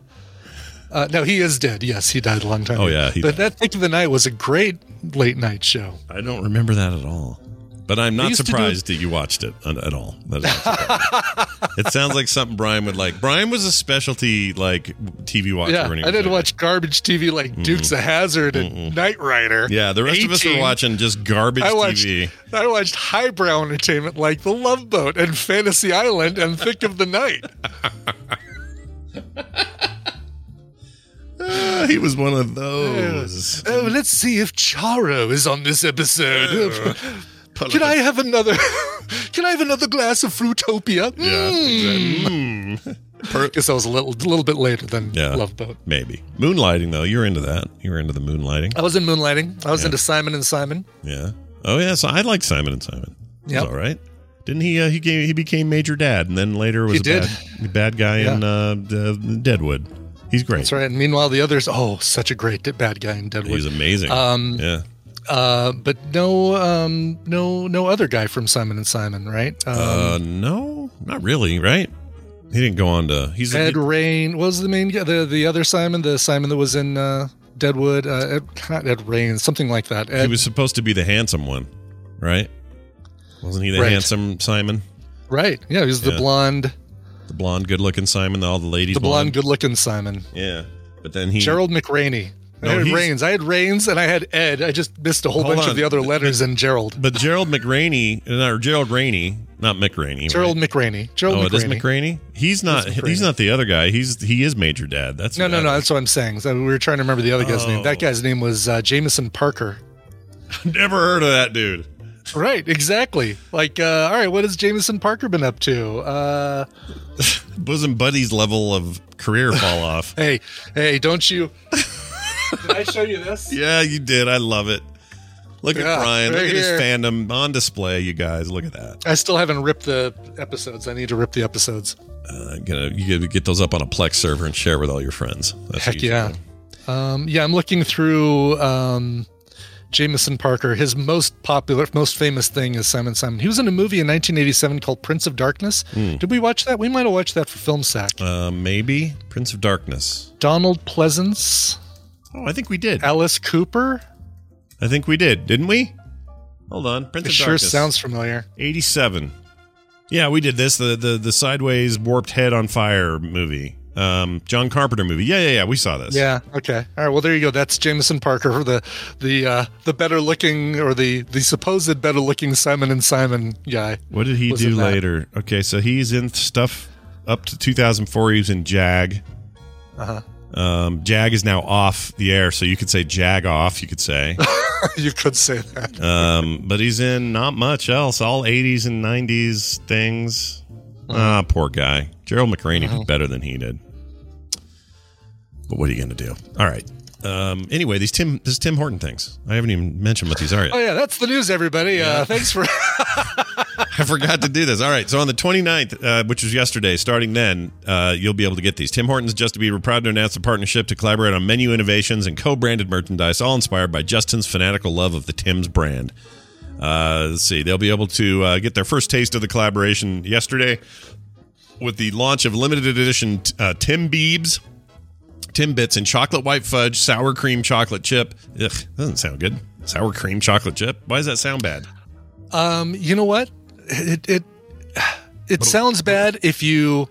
uh, no, he is dead. Yes, he died a long time Oh, ago. yeah, but died. that Thicke of the Night was a great late night show. I don't remember that at all. But I'm not to do- surprised that you watched it at all. That is it sounds like something Brian would like. Brian was a specialty like TV watcher. Yeah, I didn't watch garbage TV like Dukes of Hazzard and Knight Rider. Yeah, the rest of us were watching just garbage I watched, TV. I watched highbrow entertainment like The Love Boat and Fantasy Island and Thicke of the Night. he was one of those. Oh, let's see if Charo is on this episode. Can I have another? Can I have another glass of Fruitopia? Yeah, Mm. exactly. Per- Guess I was a little, a little bit later than yeah, Love Boat. maybe moonlighting though. You were into that. You were into the moonlighting. I was in Moonlighting. I was Yeah. into Simon and Simon. Yeah. Oh yeah. So I like Simon and Simon. Yep. all right. Didn't he? Uh, he came, he became Major Dad, and then later was He a did. bad, bad guy in uh, Deadwood. He's great. That's right. And meanwhile, the others, oh, such a great bad guy in Deadwood. He's amazing. Um, yeah. Uh, but no, um, no, no other guy from Simon and Simon, right? Um, uh, no, not really. Right? He didn't go on to. He's Ed Rain was the main guy, the the other Simon, the Simon that was in uh, Deadwood, uh, Ed, not Ed Rain, something like that. Ed, he was supposed to be the handsome one, right? Wasn't he the Right. handsome Simon? right? Yeah, he was the blonde, The blonde, good-looking Simon all the ladies the blonde, wanted? good-looking Simon. Yeah, but then he Gerald McRaney. I had Rains. I had Rains and I had Ed. I just missed a whole bunch on. of the other letters in Gerald. But Gerald McRaney, or Gerald Rainey, not McRaney. Gerald right? McRaney. Gerald Oh, it is McRaney. McRaney. He's not. McRaney. He's not the other guy. He's he is Major Dad. That's No, no, no. That's what I'm saying. So we were trying to remember the other guy's name. That Oh. guy's name was uh, Jameson Parker. Never heard of that dude. Right, exactly. Like, uh, all right, what has Jameson Parker been up to? Uh, Bosom buddies level of career fall off. hey, hey, don't you? Did I show you this? Yeah, you did. I love it. Look Yeah, at Brian. Look right at his here. fandom on display, you guys. Look at that. I still haven't ripped the episodes. I need to rip the episodes. Uh, gonna you gotta get those up on a Plex server and share with all your friends. That's Heck yeah. Um, yeah, I'm looking through um, Jameson Parker. His most popular, most famous thing is Simon Simon. He was in a movie in 1987 called Prince of Darkness. Hmm. Did we watch that? We might have watched that for Film Sack. Uh, maybe Prince of Darkness. Donald Pleasence, Oh, I think we did. Alice Cooper. I think we did, didn't we? Hold on. Prince It of sure Darkness. sounds familiar. 87. Yeah, we did this. The the the sideways warped head on fire movie. Um, John Carpenter movie. Yeah, yeah, yeah. We saw this. Yeah. Okay. All right. Well, there you go. That's Jameson Parker, the the uh, the better looking or the the supposed better looking Simon and Simon guy. What did he do in that. later? Okay, so he's in stuff up to 2004. He was in Jag. Uh huh. Um, Jag is now off the air, so you could say Jag off. You could say, you could say that. um, but he's in not much else. All 80s and 90s things. Uh-huh. Ah, poor guy. Gerald McRaney did better than he did. But what are you going to do? All right. Um, anyway, these Tim, this Tim Horton things. I haven't even mentioned what these are yet. Oh yeah, that's the news, everybody. Uh, thanks for. I forgot to do this. All right. So on the 29th, uh, which was yesterday, starting then, uh, you'll be able to get these. Tim Hortons Justin Bieber proud to announce a partnership to collaborate on menu innovations and co-branded merchandise, all inspired by Justin's fanatical love of the Tim's brand. Uh, let's see. They'll be able to uh, get their first taste of the collaboration yesterday with the launch of limited edition uh, Tim Biebs. Timbits and chocolate white fudge, sour cream chocolate chip. Ugh, doesn't sound good. Sour cream chocolate chip. Why does that sound bad? Um, you know what? It it it sounds bad if you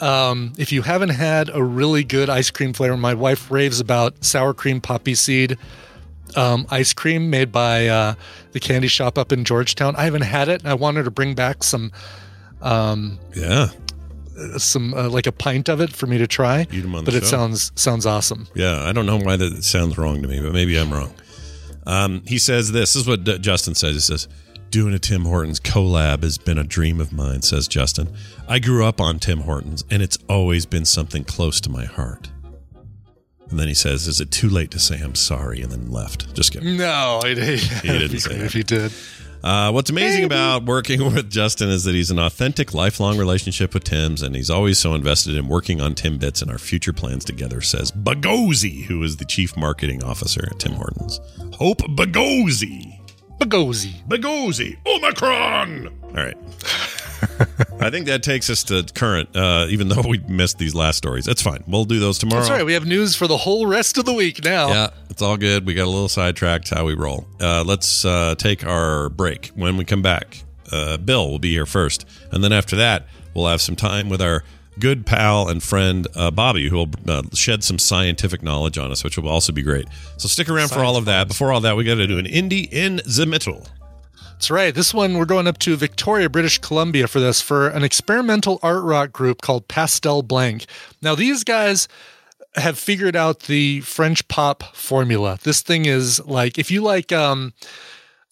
um if you haven't had a really good ice cream flavor. My wife raves about sour cream poppy seed um, ice cream made by uh, the candy shop up in Georgetown. I haven't had it. and I wanted to bring back some um Yeah. Some uh, like a pint of it for me to try. Eat 'em on the but it show. sounds sounds awesome. Yeah, I don't know why that sounds wrong to me, but maybe I'm wrong. Um, he says this, this is what D- Justin says. He says, Doing a Tim Hortons collab has been a dream of mine, says Justin. I grew up on Tim Hortons, and it's always been something close to my heart. And then he says, Is it too late to say I'm sorry? And then left. Just kidding. No, it, he didn't say that. if he did. Uh, what's amazing about working with Justin is that he's an authentic, lifelong relationship with Tim's, and he's always so invested in working on Timbits and our future plans together, says Bagozzi, who is the chief marketing officer at Tim Hortons. Hope Bagozzi. Bagozzi. Bagozzi. Omicron. All right. I think that takes us to current, uh, even though we missed these last stories. That's fine. We'll do those tomorrow. That's right. We have news for the whole rest of the week now. Yeah, it's all good. We got a little sidetracked how we roll. Uh, let's uh, take our break. When we come back, uh, Bill will be here first. And then after that, we'll have some time with our good pal and friend uh, Bobby, who will uh, shed some scientific knowledge on us, which will also be great. So stick around for all of that. Before all that, we got to do an indie in the middle. That's right. This one, we're going up to Victoria, British Columbia for this, for an experimental art rock group called Pastel Blank. Now, these guys have figured out the French pop formula. This thing is like, if you like um,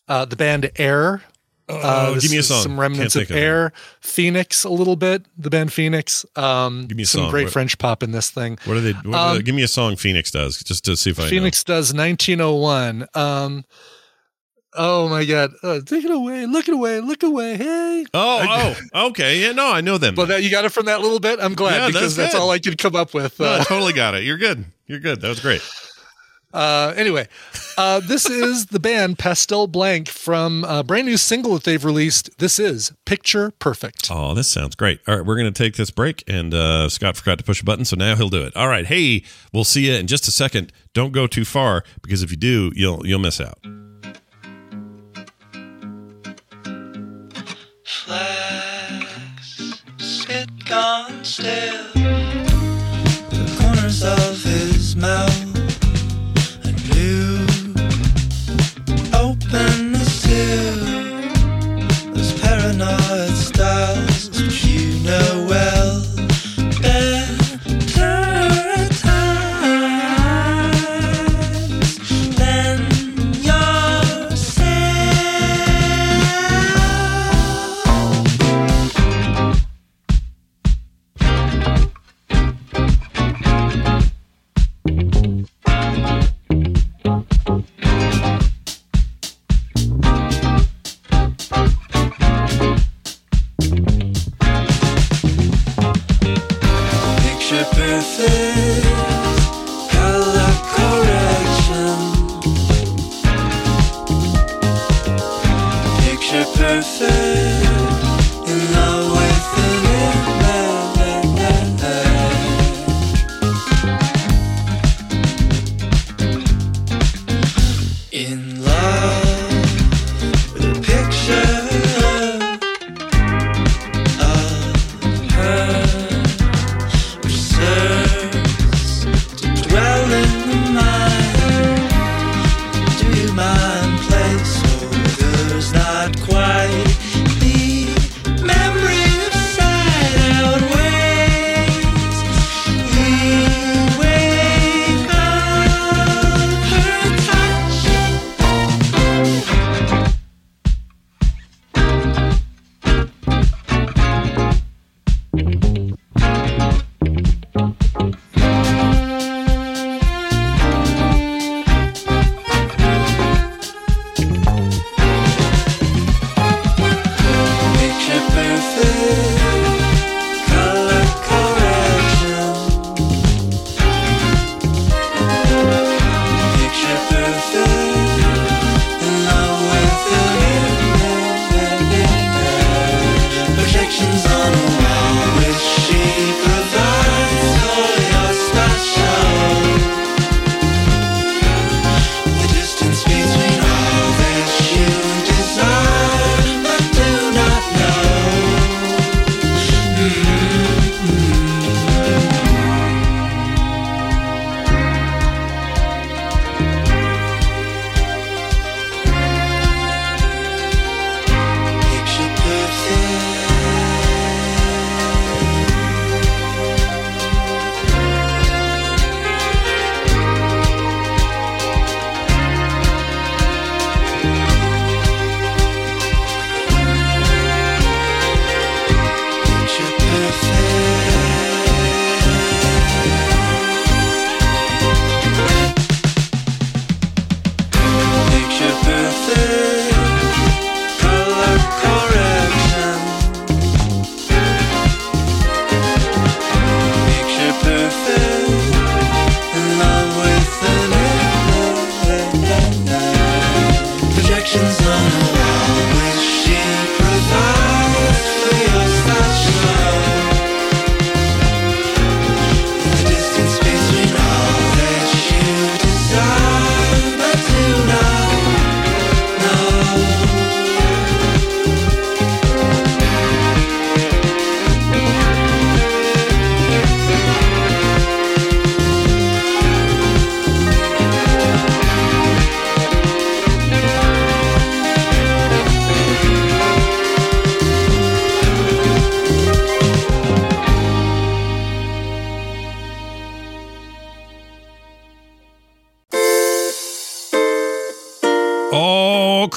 uh, the band Air, uh, Oh, give me a song. Some remnants of think of. Air, Phoenix, a little bit. The band Phoenix. Um, Give me some song. great What- French pop in this thing. What are they? What are they- give me a song Phoenix does, just to see if I Phoenix does 1901. Um, oh my God! Uh, take it away! Look it away! Look away! Hey! Oh, oh, okay. Yeah, no, I know them. Well, that you got it from that little bit. I'm glad Yeah, because that's that's, all I could come up with. No, I Uh, totally got it. You're good. You're good. That was great. uh, anyway, uh, this is the band Pastel Blank from a brand new single that they've released. This is Picture Perfect. Oh, this sounds great. All right, we're going to take this break, and uh, Scott forgot to push a button, so now he'll do it. All right, hey, we'll see you in just a second. Don't go too far because if you do, you'll you'll miss out. Flags sit gone still. The corners of his mouth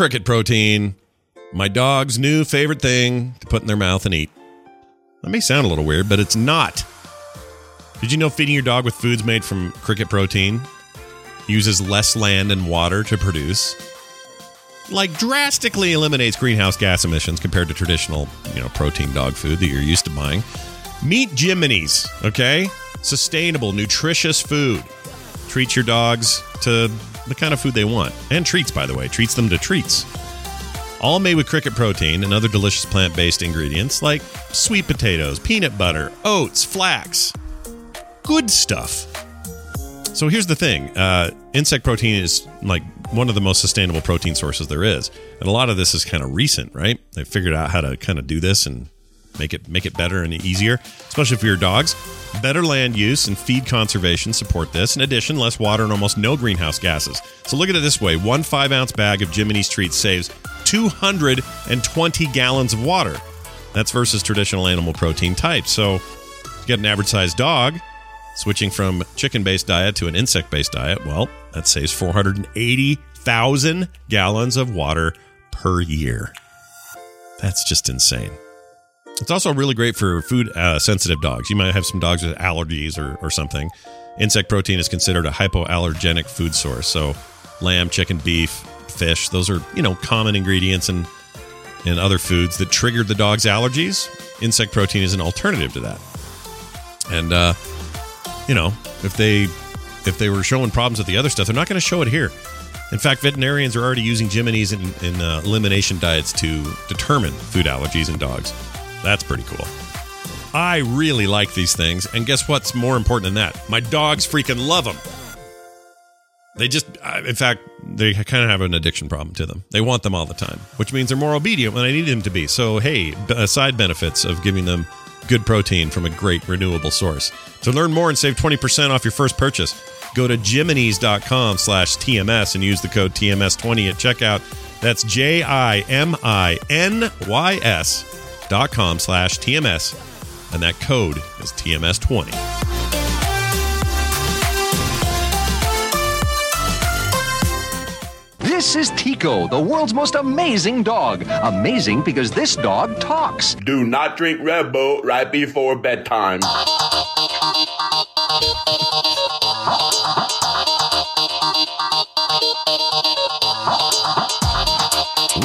cricket protein. My dog's new favorite thing to put in their mouth and eat. That may sound a little weird, but it's not. Did you know feeding your dog with foods made from cricket protein uses less land and water to produce? Like drastically eliminates greenhouse gas emissions compared to traditional, you know, protein dog food that you're used to buying. Meet Jiminy's, okay? Sustainable, nutritious food. Treat your dogs to the kind of food they want. And treats, by the way. Treats them to treats. All made with cricket protein and other delicious plant based ingredients like sweet potatoes, peanut butter, oats, flax. Good stuff. So here's the thing uh, insect protein is like one of the most sustainable protein sources there is. And a lot of this is kind of recent, right? They figured out how to kind of do this and make it make it better and easier, especially for your dogs. Better land use and feed conservation support this. In addition, less water and almost no greenhouse gases. So look at it this way: one five ounce bag of Jiminy's treats saves 220 gallons of water. That's versus traditional animal protein types. So, if you get an average sized dog, switching from chicken based diet to an insect based diet, well, that saves 480,000 gallons of water per year. That's just insane. It's also really great for food uh, sensitive dogs. You might have some dogs with allergies or, or something. Insect protein is considered a hypoallergenic food source. So, lamb, chicken, beef, fish, those are, you know, common ingredients in, in other foods that trigger the dog's allergies. Insect protein is an alternative to that. And, uh, you know, if they if they were showing problems with the other stuff, they're not going to show it here. In fact, veterinarians are already using Jiminy's in, in uh, elimination diets to determine food allergies in dogs. That's pretty cool. I really like these things, and guess what's more important than that? My dogs freaking love them. They just, uh, in fact, they kind of have an addiction problem to them. They want them all the time, which means they're more obedient when I need them to be. So, hey, uh, side benefits of giving them good protein from a great renewable source. To learn more and save 20% off your first purchase, go to jiminy's.com slash TMS and use the code TMS20 at checkout. That's J I M I N Y S com slash TMS. And that code is TMS20. This is Tico, the world's most amazing dog. Amazing because this dog talks. Do not drink Red Bull right before bedtime.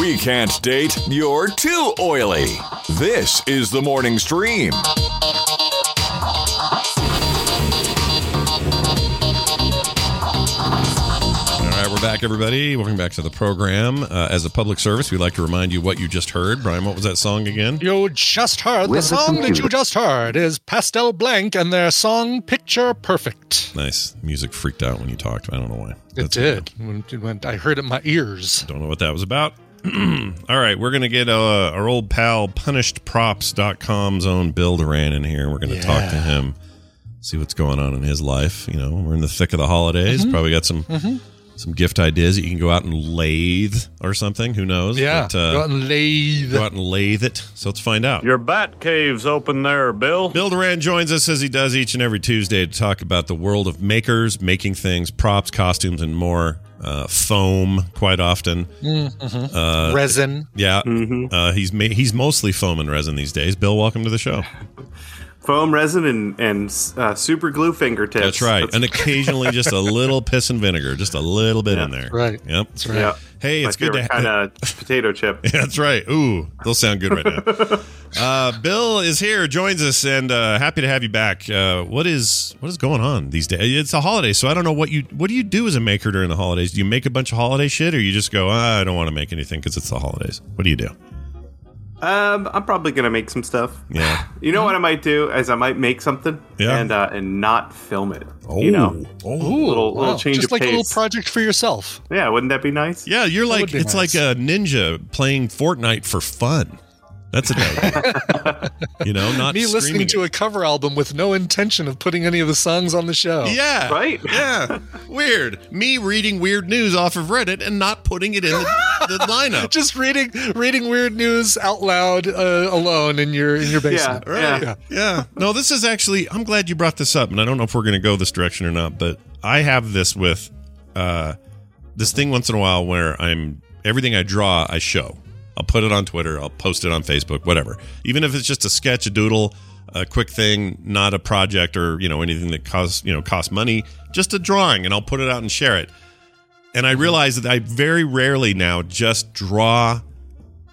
We can't date. You're too oily. This is the morning stream. All right, we're back, everybody. Welcome back to the program. Uh, as a public service, we'd like to remind you what you just heard. Brian, what was that song again? You just heard the With the song that you just heard is Pastel Blank and their song Picture Perfect. Nice. Music freaked out when you talked. I don't know why. It That's did. When, when I heard it in my ears. Don't know what that was about. All right, we're going to get uh, our old pal punishedprops.com's own Bill Doran in here. We're going to talk to him, see what's going on in his life. You know, we're in the thick of the holidays. Mm-hmm. Probably got some some gift ideas that you can go out and lathe or something. Who knows? Yeah. But, uh, go out and lathe. go out and lathe it. So let's find out. Your bat cave's open there, Bill. Bill Doran joins us as he does each and every Tuesday to talk about the world of makers, making things, props, costumes, and more. Uh, foam, quite often. Uh, Resin. Yeah, uh, he's ma- he's mostly foam and resin these days. Bill, welcome to the show. Foam resin and, and uh, super glue fingertips. That's right, and occasionally just a little piss and vinegar, just a little bit in there. Right. Yep. That's right. yeah. Hey, it's good to favorite have. kind of potato chip. That's right. Ooh, they'll sound good right now. Uh, Bill is here, joins us, and uh, happy to have you back. Uh, what is what is going on these days? It's a holiday, so I don't know what you what do you do as a maker during the holidays? Do you make a bunch of holiday shit, or you just go, ah, I don't want to make anything because it's the holidays? What do you do? Um, I'm probably gonna make some stuff. Yeah. You know what I might do is I might make something Yeah. and uh, and not film it. Oh, You know, oh. little Wow. little change Just of like a little project for yourself. yeah, wouldn't that be nice? Yeah, you're like it's nice. like a ninja playing Fortnite for fun. That's a day. you know, not Me listening to it. a cover album with no intention of putting any of the songs on the show. Yeah. Right? Yeah. Weird. Me reading weird news off of Reddit and not putting it in the, the lineup. Just reading reading weird news out loud uh, alone in your in your basement. Right. Yeah. Yeah. No, this is actually I'm glad you brought this up and I don't know if we're going to go this direction or not, but I have this with uh this thing once in a while where I'm everything I draw I show. I'll put it on Twitter, I'll post it on Facebook, whatever. Even if it's just a sketch, a doodle, a quick thing, not a project or, you know, anything that costs, you know, costs money, just a drawing and I'll put it out and share it. And I realize that I very rarely now just draw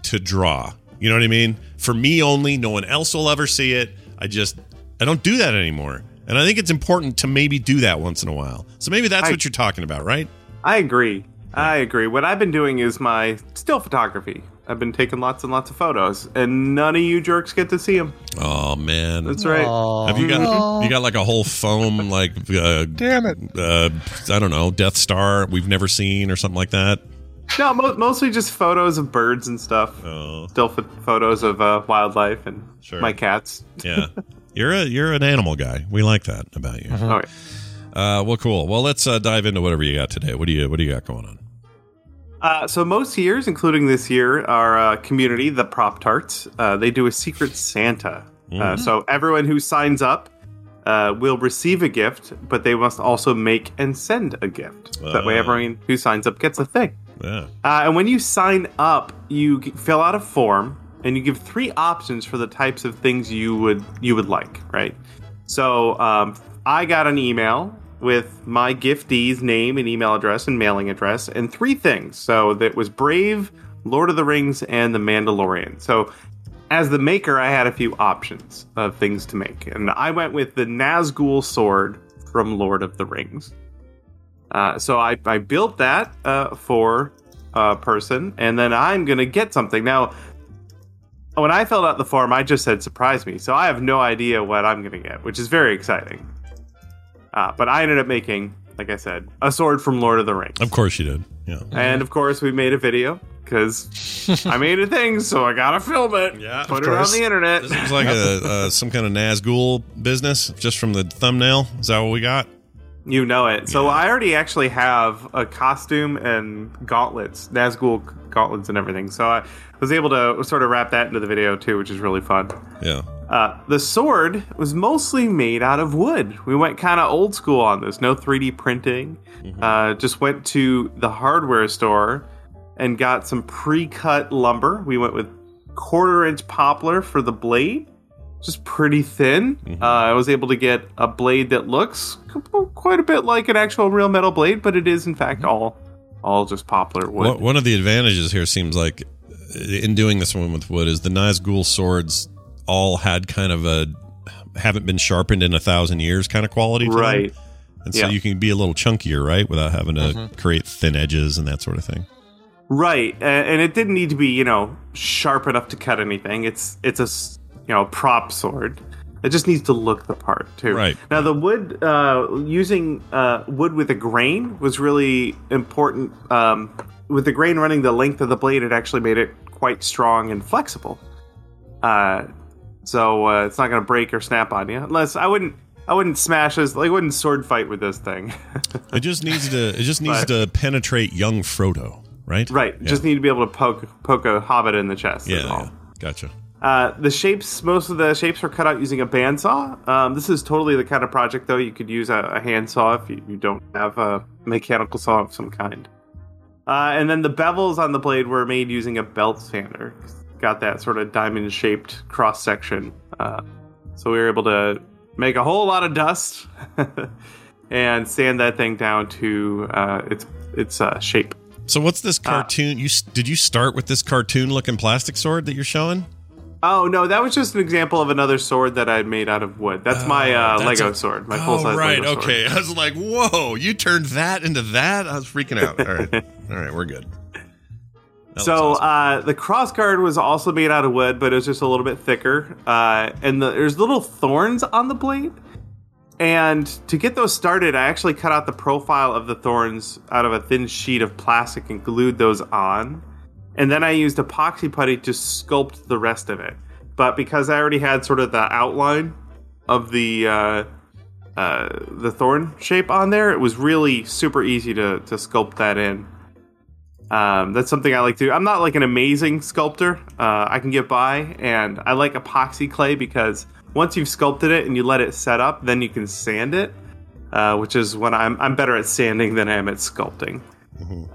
to draw. You know what I mean? For me only, no one else will ever see it. I just I don't do that anymore. And I think it's important to maybe do that once in a while. So maybe that's I- what you're talking about, right? I agree. I agree. What I've been doing is my still photography. I've been taking lots and lots of photos, and none of you jerks get to see them. Oh man. That's right. Have you got you got like a whole foam like uh, Damn it. uh I don't know, Death Star we've never seen or something like that? No, mo- mostly just photos of birds and stuff. Oh. Still ph- photos of uh, wildlife and Sure. my cats. Yeah. You're a you're an animal guy. We like that about you. Oh, Uh well cool. Well let's uh, dive into whatever you got today. What do you what do you got going on? Uh, so most years, including this year, our uh, community, the Prop Tarts, uh, they do a Secret Santa. Uh, so everyone who signs up uh, will receive a gift, but they must also make and send a gift. that way, Ah. everyone who signs up gets a thing. Yeah. Uh, and when you sign up, you fill out a form and you give three options for the types of things you would you would like. Right. So um, I got an email with my giftee's name and email address and mailing address and three things. So that was Brave, Lord of the Rings, and The Mandalorian. So as the maker, I had a few options of things to make, and I went with the Nazgul sword from Lord of the Rings. Uh, so I, I built that uh, for a person, and then I'm gonna get something now. When I filled out the form, I just said surprise me, so I have no idea what I'm gonna get, which is very exciting. Uh, but I ended up making, like I said, a sword from Lord of the Rings. Of course you did. Yeah. And of course, we made a video because I made a thing, so I gotta film it. Yeah, put it on the internet. This was like a uh, some kind of Nazgul business just from the thumbnail. Is that what we got? You know it. So I already actually have a costume and gauntlets, Nazgul gauntlets and everything. So I was able to sort of wrap that into the video too, which is really fun. Yeah. Uh, the sword was mostly made out of wood. We went kind of old school on this. No 3D printing. Uh, just went to the hardware store and got some pre-cut lumber. We went with quarter inch poplar for the blade, just pretty thin. Uh, I was able to get a blade that looks quite a bit like an actual real metal blade, but it is in fact all all just poplar wood. One- One of the advantages here seems like uh, in doing this one with wood is the Nazgul swords all had kind of a haven't been sharpened in a thousand years kind of quality to them. Right. And so Yeah. you can be a little chunkier, right, without having to Mhm. create thin edges and that sort of thing. Right, and it didn't need to be you know sharp enough to cut anything. It's it's a you know prop sword. It just needs to look the part too. Right. now, the wood uh, using uh, wood with a grain was really important. Um, with the grain running the length of the blade, it actually made it quite strong and flexible. Uh, so uh, it's not going to break or snap on you. Unless I wouldn't, I wouldn't smash this. Like, I wouldn't sword fight with this thing. It just needs to it just needs But- to penetrate young Frodo, right? right. Yeah. Just need to be able to poke poke a hobbit in the chest. yeah, all. yeah. Gotcha. Uh, the shapes, most of the shapes were cut out using a bandsaw. Um, this is totally the kind of project, though, you could use a, a hand saw if you, you don't have a mechanical saw of some kind. Uh, and then the bevels on the blade were made using a belt sander. Got that sort of diamond shaped cross section. Uh, so we were able to make a whole lot of dust and sand that thing down to uh, its its uh, shape. So what's this cartoon? you did you start with this cartoon looking plastic sword that you're showing? Oh no, that was just an example of another sword that I'd made out of wood. That's my uh, That's Lego a- sword, my full size Oh, right. Lego sword. okay. I was like, whoa, you turned that into that? I was freaking out. All right. All right, we're good. That So uh, the crossguard was also made out of wood, but it was just a little bit thicker. Uh, and the, there's little thorns on the blade. And to get those started, I actually cut out the profile of the thorns out of a thin sheet of plastic and glued those on. And then I used epoxy putty to sculpt the rest of it. But because I already had sort of the outline of the uh, uh, the thorn shape on there, it was really super easy to to sculpt that in. Um, that's something I like to. do. I'm not like an amazing sculptor. Uh, I can get by, and I like epoxy clay because once you've sculpted it and you let it set up, then you can sand it, uh, which is when I'm I'm better at sanding than I am at sculpting.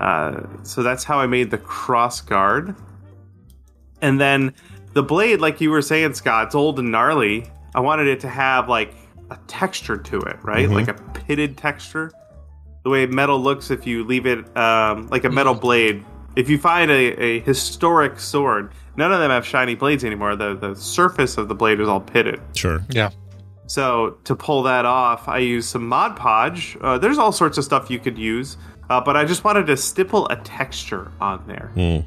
Uh, so that's how I made the cross guard. And then the blade, like you were saying, Scott, it's old and gnarly. I wanted it to have like a texture to it, right? Mhm. Like a pitted texture. The way metal looks if you leave it um, like a metal blade. If you find a, a historic sword, none of them have shiny blades anymore. The the surface of the blade is all pitted. Sure. Yeah. So to pull that off, I used some Mod Podge. Uh, there's all sorts of stuff you could use, uh, but I just wanted to stipple a texture on there. Hmm.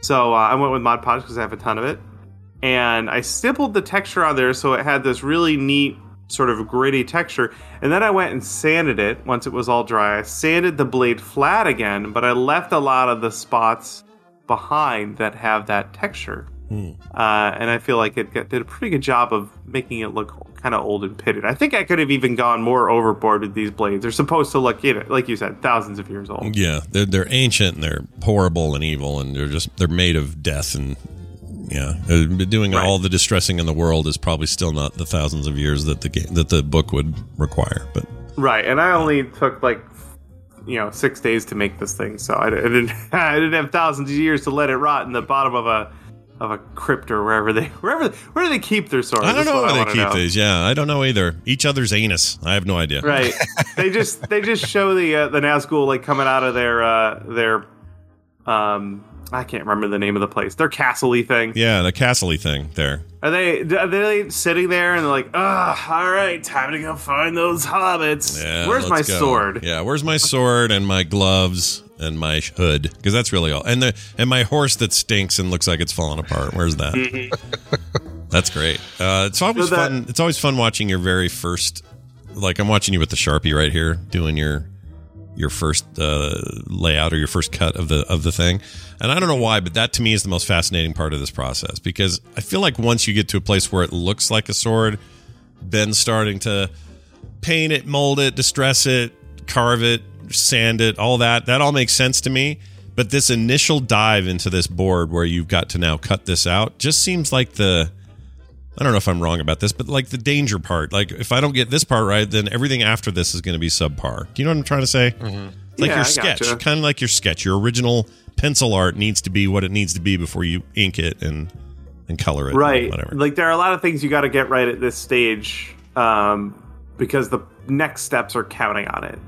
So uh, I went with Mod Podge because I have a ton of it, and I stippled the texture on there so it had this really neat sort of gritty texture. And then I went and sanded it once it was all dry. I sanded the blade flat again, but I left a lot of the spots behind that have that texture. Hmm. Uh, and I feel like it got, did a pretty good job of making it look kind of old and pitted. I think I could have even gone more overboard with these blades. They're supposed to look, you know, like you said, thousands of years old. Yeah, they're they're ancient and they're horrible and evil and they're just they're made of death and yeah, doing all the distressing in the world is probably still not the thousands of years that the game that the book would require. But Right, and I only took like you know six days to make this thing, so I, didn't I didn't have thousands of years to let it rot in the bottom of a of a crypt or wherever they wherever where do they keep their swords? I don't That's know where they keep know. these. Yeah, I don't know either. Each other's anus. I have no idea. Right, they just they just show the uh, the Nazgul like coming out of their uh, their um I can't remember the name of the place. Their castle-y thing. Yeah, the castle thing there. Are they are they sitting there and they're like, ah, all right, time to go find those hobbits. Yeah, Where's my go. sword? Yeah, where's my sword and my gloves and my hood? Because that's really all. And the and my horse that stinks and looks like it's falling apart. Where's that? that's great. Uh, it's always So that- fun. It's always fun watching your very first. Like I'm watching you with the sharpie right here, doing your your first uh, layout or your first cut of the of the thing. And I don't know why, but that to me is the most fascinating part of this process because I feel like once you get to a place where it looks like a sword, then starting to paint it, mold it, distress it, carve it, sand it, all that, that all makes sense to me. But this initial dive into this board where you've got to now cut this out just seems like the I don't know if I'm wrong about this, but like the danger part. Like if I don't get this part right, then everything after this is going to be subpar. Do you know what I'm trying to say? Like Mm-hmm. Yeah, your sketch, gotcha. kind of like your sketch. Your original pencil art needs to be what it needs to be before you ink it and and color it. Right. Whatever. Like there are a lot of things you got to get right at this stage um, because the next steps are counting on it,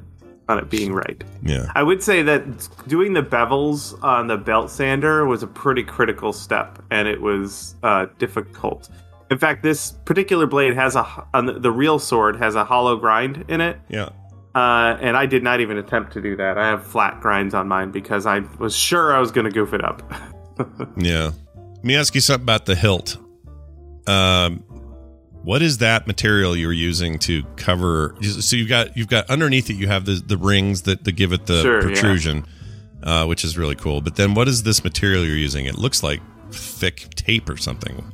on it being right. Yeah. I would say that doing the bevels on the belt sander was a pretty critical step, and it was uh, difficult. In fact, this particular blade has a on the, real sword has a hollow grind in it, Yeah. uh, and I did not even attempt to do that. I have flat grinds on mine because I was sure I was going to goof it up. Yeah. Let me ask you something about the hilt. Um, what is that material you're using to cover? So you've got you've got underneath it you have the the rings that, that give it the Sure, yeah. protrusion, uh, which is really cool. But then what is this material you're using? It looks like thick tape or something.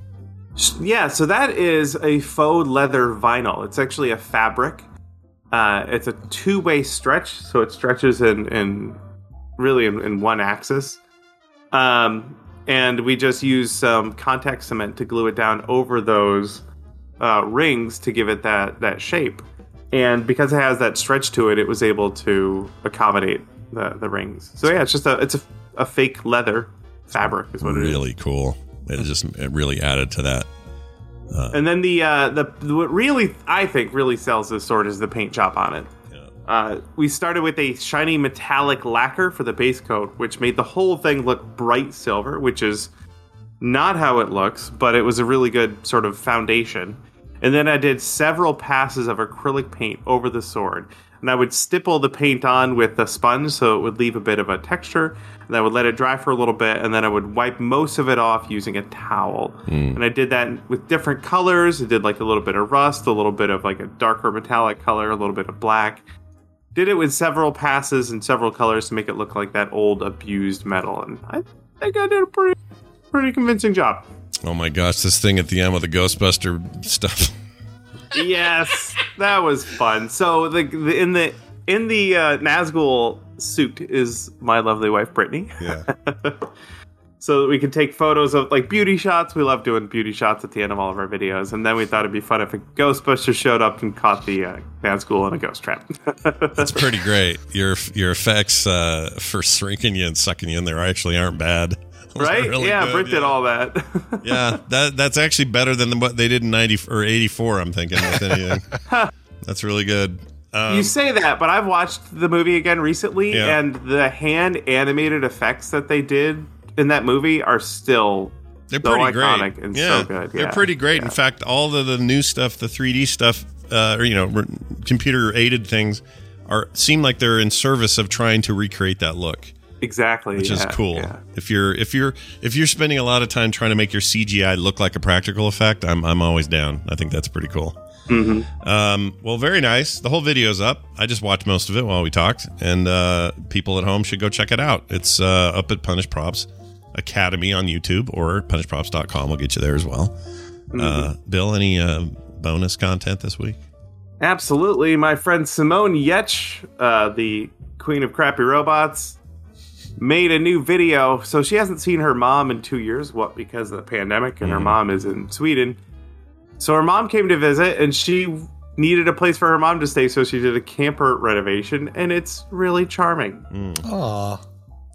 Yeah, so that is a faux leather vinyl. It's actually a fabric. Uh, it's a two way stretch, so it stretches in, in really in, in one axis. Um, and we just use some contact cement to glue it down over those uh, rings to give it that, that shape. And because it has that stretch to it, it was able to accommodate the, the rings. So yeah, it's just a it's a, a fake leather fabric is what it is. Really cool. It just it really added to that. And then the uh, the what really I think really sells this sword is the paint job on it. Uh, we started with a shiny metallic lacquer for the base coat, which made the whole thing look bright silver, which is not how it looks, but it was a really good sort of foundation. And then I did several passes of acrylic paint over the sword. And I would stipple the paint on with a sponge so it would leave a bit of a texture. And I would let it dry for a little bit, and then I would wipe most of it off using a towel. Hmm. And I did that with different colors. I did like a little bit of rust, a little bit of like a darker metallic color, a little bit of black. Did it with several passes and several colors to make it look like that old abused metal. And I think I did a pretty, pretty convincing job. Oh my gosh, this thing at the end with the Ghostbuster stuff. yes, that was fun. So the, the in the in the uh, Nazgul suit is my lovely wife Brittany. Yeah. so that we can take photos of like beauty shots. We love doing beauty shots at the end of all of our videos, and then we thought it'd be fun if a Ghostbuster showed up and caught the uh, Nazgul in a ghost trap. That's pretty great. Your your effects uh, for shrinking you and sucking you in there actually aren't bad. Right? really yeah, good, Britt did all that. yeah, that that's actually better than what they did in ninety or eighty four. I'm thinking with anything. that's really good. Um, you say that, but I've watched the movie again recently, Yeah. and the hand animated effects that they did in that movie are still they're so pretty iconic great. and yeah, so good. they're pretty great. Yeah. In fact, all the the new stuff, the 3D stuff, uh, or you know, computer aided things, are seem like they're in service of trying to recreate that look. Exactly, which is cool. yeah. If you're if you're if you're spending a lot of time trying to make your CGI look like a practical effect, I'm I'm always down. I think that's pretty cool. Mm-hmm. Um, well, very nice. The whole video's up. I just watched most of it while we talked, and uh, people at home should go check it out. It's uh, up at Punished Props Academy on YouTube or punishedprops.com. will get you there as well. Mm-hmm. Uh, Bill, any uh, bonus content this week? Absolutely. My friend Simone Giertz, uh, the queen of crappy robots, made a new video. So she hasn't seen her mom in two years. What? Because of the pandemic, and her mm-hmm. mom is in Sweden. So her mom came to visit, and she needed a place for her mom to stay. So she did a camper renovation, and it's really charming. Mm. Aw.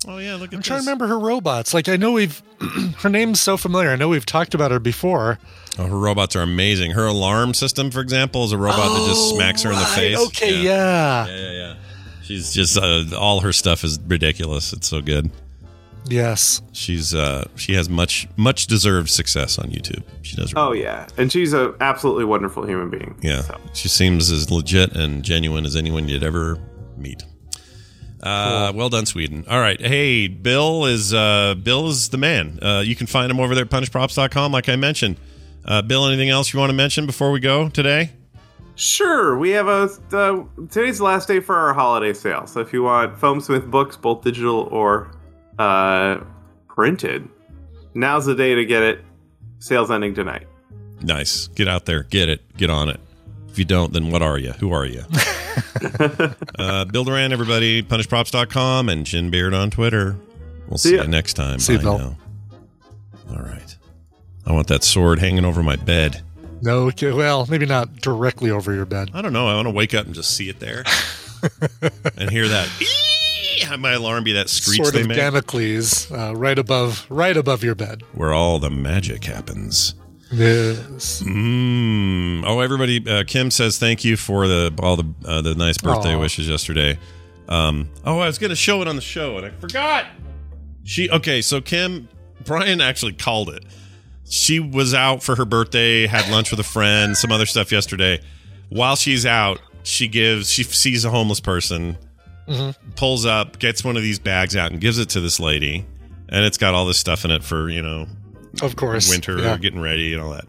Oh yeah, look at I'm trying to remember her robots. Like I know we've her name's so familiar. I know we've talked about her before. Oh, her robots are amazing. Her alarm system, for example, is a robot that just smacks her in the oh, right. face. Okay, yeah. yeah, yeah, yeah. She's just uh, all her stuff is ridiculous. It's so good. Yes. She's uh, she has much much deserved success on YouTube. She does. Oh yeah, and she's a absolutely wonderful human being. Yeah, she seems as legit and genuine as anyone you'd ever meet. Uh, Well done, Sweden. All right, hey, Bill is uh, Bill is the man. Uh, you can find him over there at punishedprops.com, like I mentioned. Uh, Bill, anything else you want to mention before we go today? Sure, we have a uh, today's the last day for our holiday sale. So if you want Foamsmith books, both digital or uh, printed, now's the day to get it. Sales ending tonight. Nice. Get out there, get it, get on it. If you don't, then what are you? Who are you? uh, Bill Doran, everybody, punishedprops.com and Chin Beard on Twitter. We'll see, See you next time. See you, Bye Bill. All right. I want that sword hanging over my bed. No, okay, well, maybe not directly over your bed. I don't know. I want to wake up and just see it there and hear that. "Eee!" Have my alarm be that screech Sword they of make, Damocles, uh, right above, right above your bed. where all the magic happens. Yes. Mm. Oh, everybody! Uh, Kim says thank you for the all the uh, the nice birthday Aw. wishes yesterday. Um, oh, I was going to show it on the show and I forgot. She okay. So Kim, Brian actually called it. She was out for her birthday, had lunch with a friend, some other stuff yesterday. While she's out, she gives she sees a homeless person, Mhm. pulls up, gets one of these bags out, and gives it to this lady, and it's got all this stuff in it for you know Of course. winter Yeah. getting ready and all that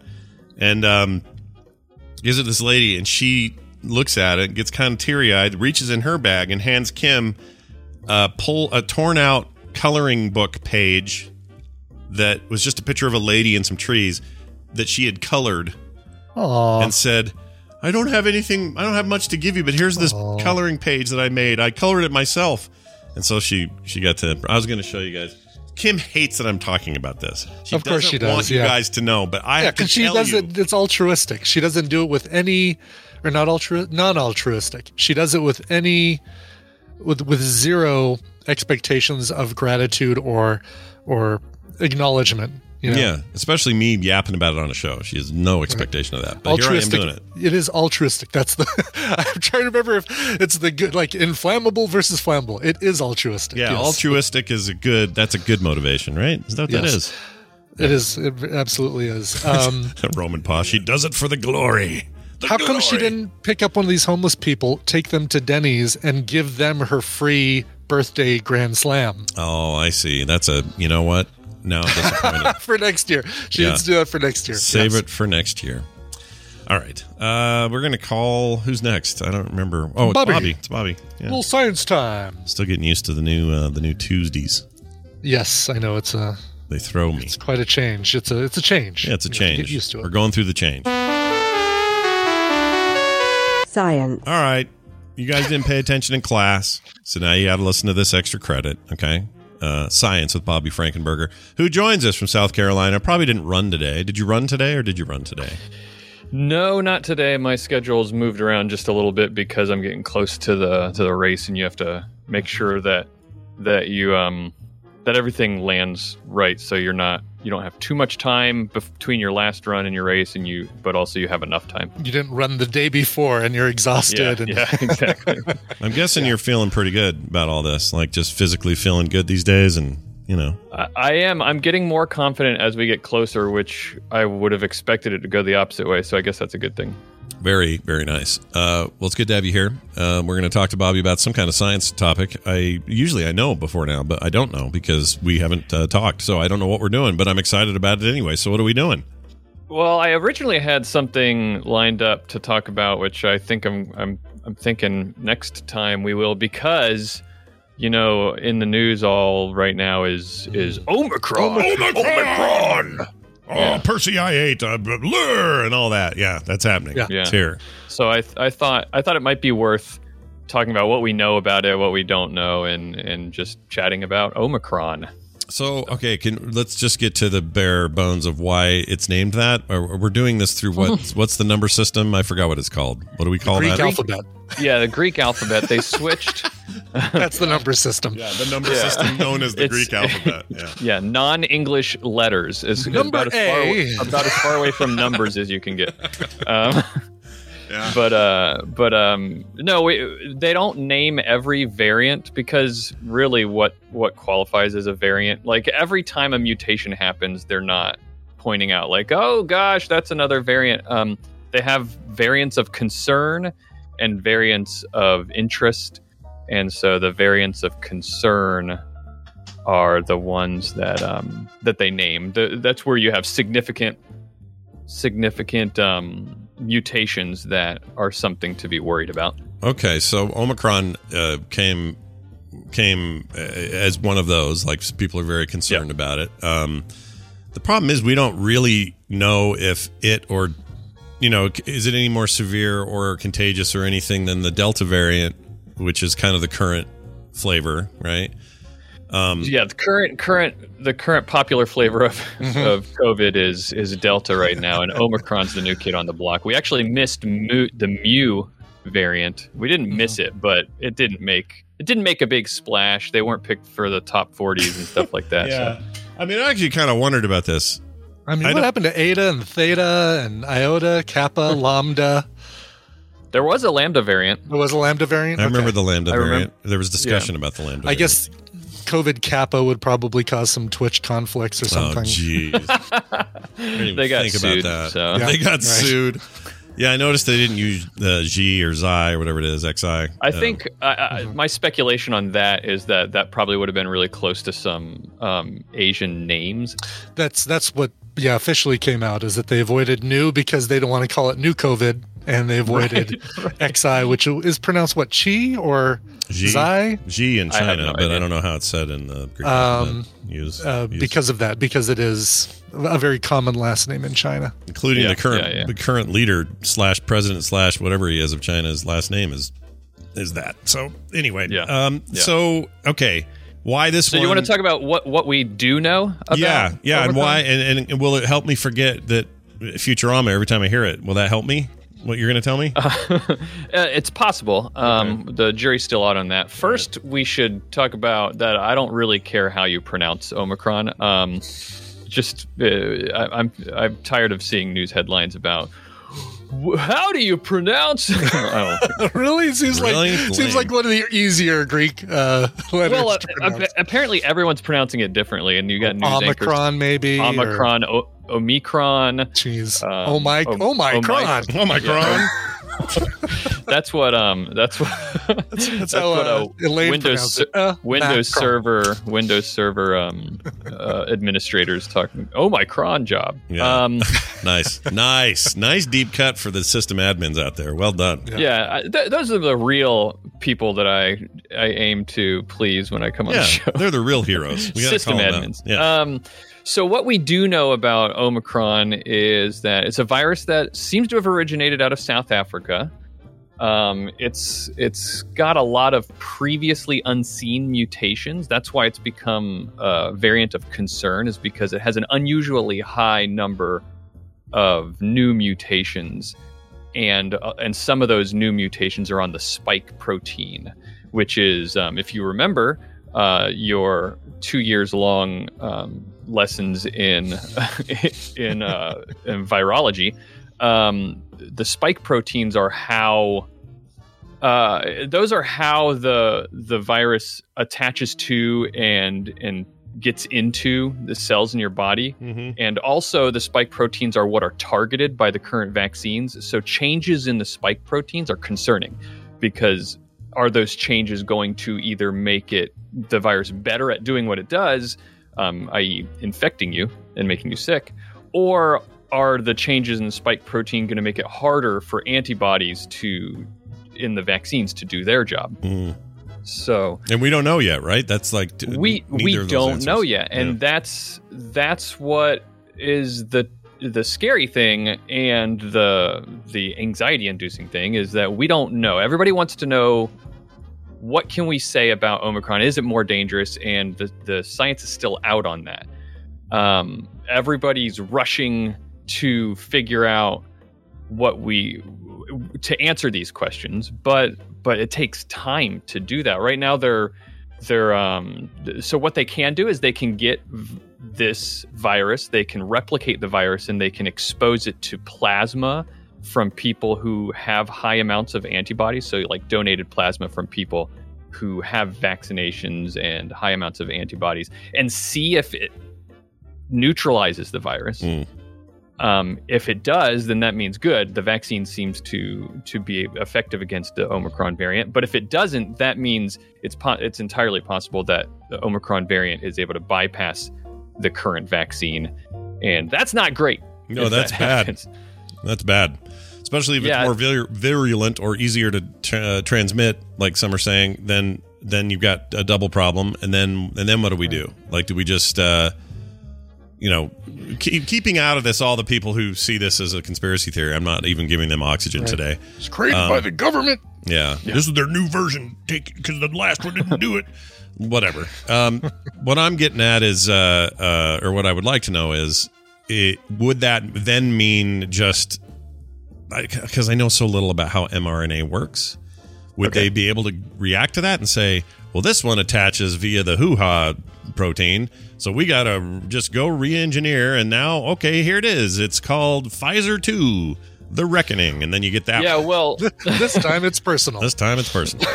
and um gives it to this lady and she looks at it gets kind of teary-eyed reaches in her bag and hands kim uh pull a torn out coloring book page that was just a picture of a lady and some trees that she had colored Aw. and said i don't have anything i don't have much to give you but here's this coloring page that i made i colored it myself and so she she got to i was going to show you guys kim hates that i'm talking about this she Of course doesn't she does, want you guys to know but i yeah, have to because she does you it. It's altruistic. She doesn't do it with any, or not altru, non-altruistic. She does it with any, with with zero expectations of gratitude or or acknowledgement. You know? yeah especially me yapping about it on a show she has no expectation of that but here i am doing it It is altruistic. That's the. I'm trying to remember if it's the good, like inflammable versus flammable. It is altruistic. yeah yes. altruistic is a good that's a good motivation right is that what that Yes. is It is. It absolutely is. Um, roman paw she does it for the glory The How come she didn't pick up one of these homeless people, take them to Denny's, and give them her free birthday grand slam oh i see that's a you know what now i'm disappointed for next year? She Yeah. needs to do that for next year. Save Yes. it for next year. All right. Uh, we're going to call. Who's next? I don't remember. Oh, it's Bobby. Bobby. It's Bobby. Yeah. Little science time. Still getting used to the new uh, the new Tuesdays. Yes, I know it's a They throw me. it's quite a change. It's a it's a change. Yeah, it's a You change. Get used to it. We're going through the change. Science. All right. You guys didn't pay attention in class, so now you got to listen to this extra credit. Okay. Uh, science with Bobby Frankenberger, who joins us from South Carolina. Probably didn't run today. Did you run today, or did you run today? No, not today. My schedule's moved around just a little bit because I'm getting close to the to the race, and you have to make sure that that you um that everything lands right, so you're not you don't have too much time between your last run and your race, and you but also you have enough time. You didn't run the day before, and you're exhausted. Yeah, and yeah, exactly. I'm guessing you're feeling pretty good about all this, like just physically feeling good these days, and you know. I, I am. I'm getting more confident as we get closer, which I would have expected it to go the opposite way. So I guess that's a good thing. Very, very nice. Uh, well, it's good to have you here. Uh, we're going to talk to Bobby about some kind of science topic. I usually I know before now, but I don't know because we haven't uh, talked, so I don't know what we're doing. But I'm excited about it anyway. So what are we doing? Well, I originally had something lined up to talk about, which I think I'm I'm I'm thinking next time we will because you know in the news all right now is is Omicron. Omicron. Oh, Percy, I ate uh, Lrrr and all that. Yeah, that's happening. Yeah. It's here. So I th- I thought I thought it might be worth talking about what we know about it, what we don't know, and and just chatting about Omicron. So okay, can let's just get to the bare bones of why it's named that. We're doing this through what? what's the number system? I forgot what it's called. What do we call the Greek that? alphabet. Yeah, the Greek alphabet. They switched. That's the number system. Yeah, the number Yeah. system known as the It's- Greek alphabet. Yeah. Yeah, non-English letters is, is about as, far away, about as far away from numbers as you can get. Um, But uh, but um, no, we, they don't name every variant because really, what what qualifies as a variant? Like every time a mutation happens, they're not pointing out like, oh gosh, that's another variant. Um, they have variants of concern and variants of interest, and so the variants of concern are the ones that um, that they name. The, that's where you have significant significant um, mutations that are something to be worried about. Okay, so Omicron uh, came came uh, as one of those. Like people are very concerned about it. Um, the problem is we don't really know if it or you know is it any more severe or contagious or anything than the Delta variant, which is kind of the current flavor, right? Um, yeah, the current current the current popular flavor of of COVID is is Delta right now, and Omicron's the new kid on the block. We actually missed mu, the Mu variant. We didn't miss it, but it didn't make it didn't make a big splash. They weren't picked for the top 40s and stuff like that. Yeah. So. I mean, I actually kind of wondered about this. I mean, I what don't- happened to Eta and Theta and Iota, Kappa, Lambda? There was a Lambda variant. There was a Lambda variant. I remember the Lambda I remember- variant. There was discussion about the Lambda. I guess COVID Kappa would probably cause some Twitch conflicts or something. Oh, jeez. I didn't even They got think sued, about that. so- Yeah, they got right. sued. Yeah, I noticed they didn't use the G or Xi or whatever it is, XI. I Um, think I, I, my speculation on that is that that probably would have been really close to some um, Asian names. That's that's what yeah officially came out is that they avoided Nu because they don't want to call it new COVID and they avoided XI, which is pronounced what Chi or Xi, Xi Xi in I China, no but I don't know how it's said in the Greek. Um, use, uh, use- because of that because it is a very common last name in China. including Yeah, the current yeah, yeah. the current leader slash president slash whatever he is of China's last name is is that. So anyway, Yeah. Um. Yeah. So okay, why this? So one? you want to talk about what what we do know about? yeah, yeah, and why? And, and will it help me forget that Futurama every time I hear it? Will that help me? What you're going to tell me? Uh, it's possible. Um, The jury's still out on that. First, we should talk about that. I don't really care how you pronounce Omicron. Um, just uh, I, I'm I'm tired of seeing news headlines about how do you pronounce. I don't- really? It seems Really? like seems like one of the easier Greek uh, letters well, uh, to pronounce. apparently everyone's pronouncing it differently, and you got news anchors. Omicron, maybe. or- Omicron, o- Omicron. Jeez. Um, oh my! Om- Oh my! oh my- Cron. oh my god! That's what um. That's what. that's, That's how what uh, a Windows pronounced it. Uh, Windows Macron. Server Windows Server um, uh, administrators talking. Oh my cron job. Yeah. Um, nice, nice, nice deep cut for the system admins out there. Well done. yeah, I, th- those are the real people that I I aim to please when I come on Yeah, the show. they're the real heroes. We System call them out. admins. Yeah. Um, so what we do know about Omicron is that it's a virus that seems to have originated out of South Africa. Um, it's it's got a lot of previously unseen mutations. That's why it's become a variant of concern, is because it has an unusually high number of new mutations, and uh, and some of those new mutations are on the spike protein, which is, um, if you remember, uh, your two years long um, lessons in in, uh, in virology. Um, the spike proteins are how uh, those are how the the virus attaches to and and gets into the cells in your body. Mhm. And also, the spike proteins are what are targeted by the current vaccines. So, changes in the spike proteins are concerning because are those changes going to either make it the virus better at doing what it does, um, i.e., infecting you and making you sick, or are the changes in the spike protein going to make it harder for antibodies to in the vaccines to do their job? Mm. So And we don't know yet, right? That's like t- we we don't know yet and Yeah. that's that's what is the the scary thing and the the anxiety inducing thing is that we don't know. Everybody wants to know what can we say about omicron? Is it more dangerous? And the the science is still out on that. Um, everybody's rushing to figure out what we to answer these questions but but it takes time to do that. Right now they're they're um so what they can do is they can get v- this virus they can replicate the virus and they can expose it to plasma from people who have high amounts of antibodies, so like donated plasma from people who have vaccinations and high amounts of antibodies, and see if it neutralizes the virus. Mm. Um, if it does, then that means good. The vaccine seems to to be effective against the Omicron variant. But if it doesn't, that means it's po- it's entirely possible that the Omicron variant is able to bypass the current vaccine, and that's not great. No, that's that bad. happens. That's bad. Especially if Yeah. it's more vir- virulent or easier to tra- uh, transmit, like some are saying, then then you've got a double problem. And then and then what do we do? Like, do we just, uh, you know, keep, keeping out of this all the people who see this as a conspiracy theory? I'm not even giving them oxygen today. It's created Um, by the government. Yeah. This is their new version. Take because the last one didn't do it. Whatever. Um, what I'm getting at is, uh, uh, or what I would like to know is, it, would that then mean just because I know so little about how mRNA works? Would they be able to react to that and say, well, this one attaches via the hoo ha protein, so we got to just go re engineer, and now, okay, here it is. It's called Pfizer 2, The Reckoning. And then you get that. Yeah, well, this time it's personal. This time it's personal.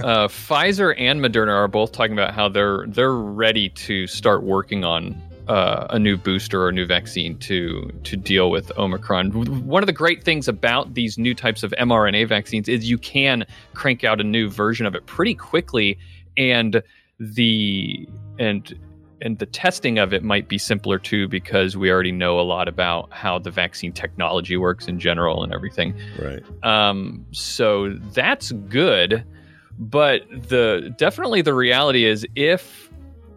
Uh, Pfizer and Moderna are both talking about how they're they're ready to start working on uh, a new booster or a new vaccine to to deal with Omicron. One of the great things about these new types of mRNA vaccines is you can crank out a new version of it pretty quickly, and the and and the testing of it might be simpler too because we already know a lot about how the vaccine technology works in general and everything. Right. Um, so that's good, but the definitely the reality is if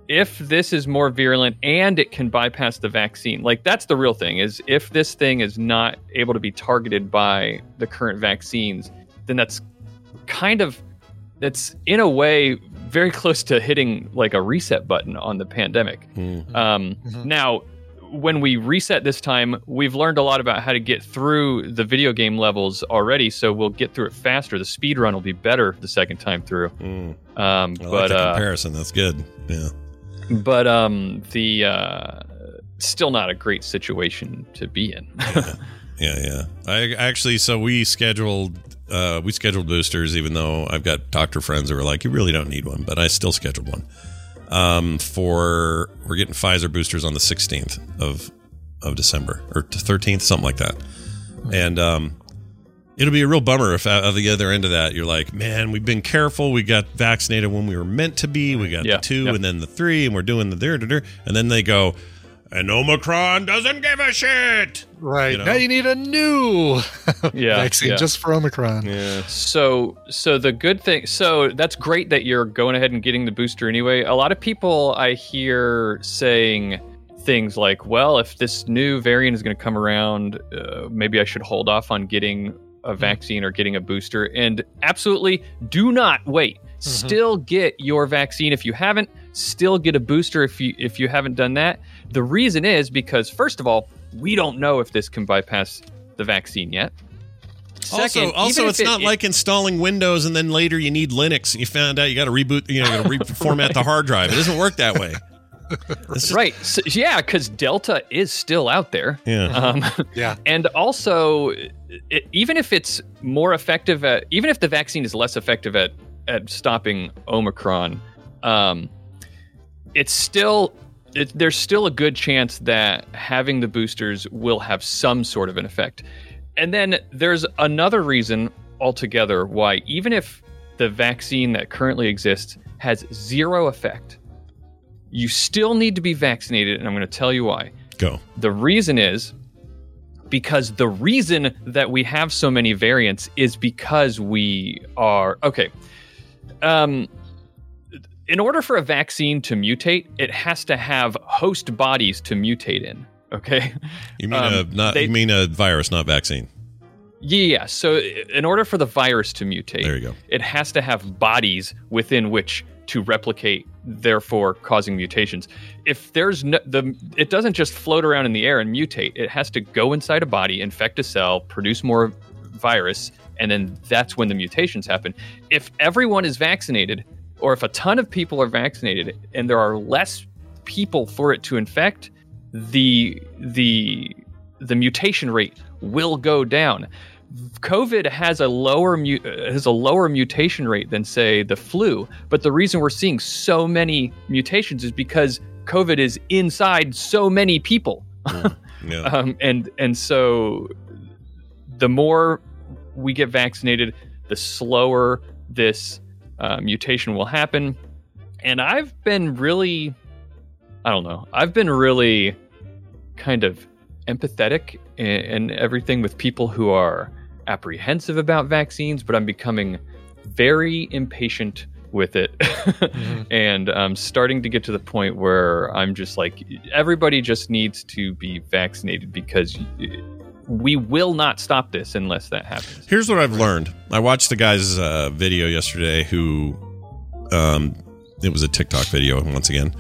if this is more virulent and it can bypass the vaccine, like that's the real thing is if this thing is not able to be targeted by the current vaccines, then that's kind of that's in a way very close to hitting like a reset button on the pandemic. Um, Now, when we reset this time, we've learned a lot about how to get through the video game levels already, so we'll get through it faster. The speed run will be better the second time through. Um, I like but the uh, comparison. That's good. Yeah. but um, the uh, still not a great situation to be in. Yeah, yeah. I actually, so we scheduled, uh, we scheduled boosters, even though I've got doctor friends who are like, you really don't need one, but I still scheduled one. Um, for we're getting Pfizer boosters on the 16th of of December or 13th, something like that, and um, it'll be a real bummer if at the other end of that you're like, man, we've been careful, we got vaccinated when we were meant to be, we got Yeah, the two yeah. and then the three, and we're doing the there, and then they go, and Omicron doesn't give a shit. Right. You know? Now you need a new Yeah, vaccine yeah. just for Omicron. Yeah. So, so the good thing, so that's great that you're going ahead and getting the booster anyway. A lot of people I hear saying things like, "Well, if this new variant is going to come around, uh, maybe I should hold off on getting a vaccine or getting a booster." And absolutely, do not wait. Still get your vaccine if you haven't. Still get a booster if you if you haven't done that. The reason is because first of all, we don't know if this can bypass the vaccine yet. Second, also, also, it's it- not it- like installing Windows and then later you need Linux. and You found out you got to reboot, you know, got to reformat the hard drive. It doesn't work that way. It's just- right so, yeah because delta is still out there Yeah. um, Yeah. and also it, even if it's more effective at even if the vaccine is less effective at at stopping omicron um, it's still it, there's still a good chance that having the boosters will have some sort of an effect and then there's another reason altogether why even if the vaccine that currently exists has zero effect you still need to be vaccinated, and I'm going to tell you why. Go. The reason is because the reason that we have so many variants is because we are okay. Um, in order for a vaccine to mutate, it has to have host bodies to mutate in. Okay. You mean Um, a not? they- you mean a virus, not vaccine? Yeah. So, in order for the virus to mutate, There you go. it has to have bodies within which to replicate, therefore causing mutations. If there's no, the, it doesn't just float around in the air and mutate. It has to go inside a body, infect a cell, produce more virus, and then that's when the mutations happen. If everyone is vaccinated, or if a ton of people are vaccinated, and there are less people for it to infect, the the the mutation rate will go down. COVID has a lower mu- has a lower mutation rate than say the flu, but the reason we're seeing so many mutations is because COVID is inside so many people. Yeah. um, and and so the more we get vaccinated, the slower this uh, mutation will happen. And I've been really, I don't know, I've been really kind of empathetic and, everything with people who are apprehensive about vaccines, but I'm becoming very impatient with it and I'm starting to get to the point where I'm just like, everybody just needs to be vaccinated because we will not stop this unless that happens. Here's what I've learned. I watched the guy's uh, video yesterday who, um, it was a TikTok video once again.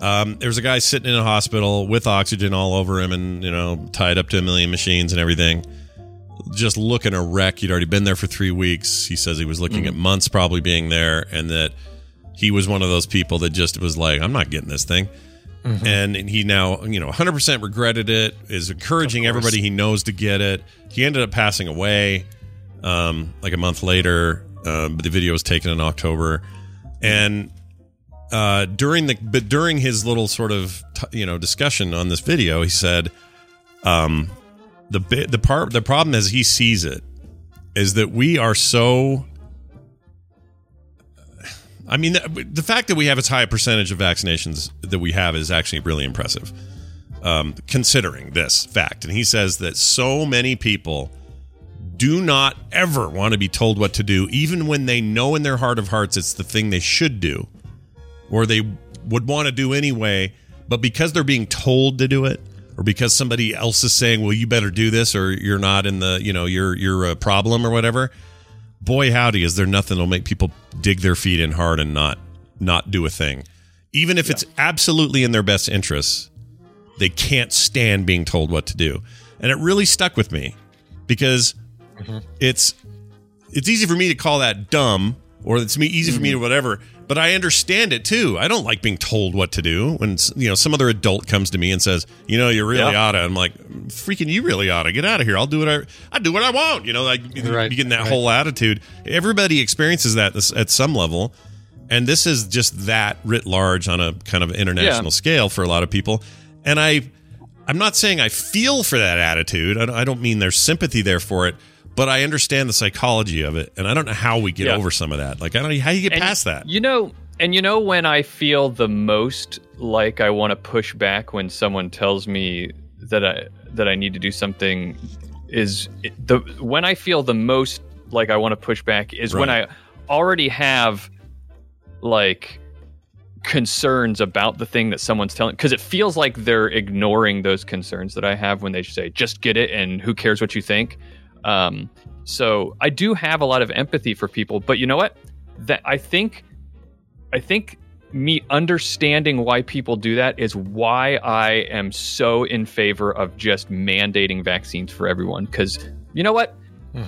Um, there was a guy sitting in a hospital with oxygen all over him and, you know, tied up to a million machines and everything. Just looking a wreck. He'd already been there for three weeks. He says he was looking at months probably being there and that he was one of those people that just was like, I'm not getting this thing. And he now, you know, 100% regretted it, is encouraging everybody he knows to get it. He ended up passing away um, like a month later, um, but the video was taken in October. And uh, during the but during his little sort of t- you know discussion on this video, he said, um, the the part the problem as he sees it is that we are so. I mean, the, the fact that we have as high a percentage of vaccinations that we have is actually really impressive, um, considering this fact. And he says that so many people do not ever want to be told what to do, even when they know in their heart of hearts it's the thing they should do or they would want to do anyway, but because they're being told to do it, or because somebody else is saying, "Well, you better do this," or you're not in the, you know, you're you're a problem or whatever. Boy, howdy, is there nothing that'll make people dig their feet in hard and not not do a thing, even if it's absolutely in their best interests. They can't stand being told what to do, and it really stuck with me because mm-hmm. it's it's easy for me to call that dumb or it's me easy for me to mm-hmm. whatever but i understand it too. I don't like being told what to do. When you know some other adult comes to me and says you know you really Yeah. oughta i'm like freaking you really oughta. Get out of here. I'll do what i i do what i want. You know like you Right, getting that right. whole attitude. Everybody experiences that at some level. And this is just that writ large on a kind of international Yeah. scale for a lot of people. And i i'm not saying i feel for that attitude. I don't mean there's sympathy there for it but i understand the psychology of it and i don't know how we get Yeah. over some of that like i don't know how you get And past that You know, and you know when I feel the most like I want to push back when someone tells me that I that I need to do something is the when I feel the most like I want to push back is when I already have like concerns about the thing that someone's telling because it feels like they're ignoring those concerns that I have when they say just get it and who cares what you think. Um, so I do have a lot of empathy for people, but you know what? That I think, I think me understanding why people do that is why I am so in favor of just mandating vaccines for everyone. Because you know what?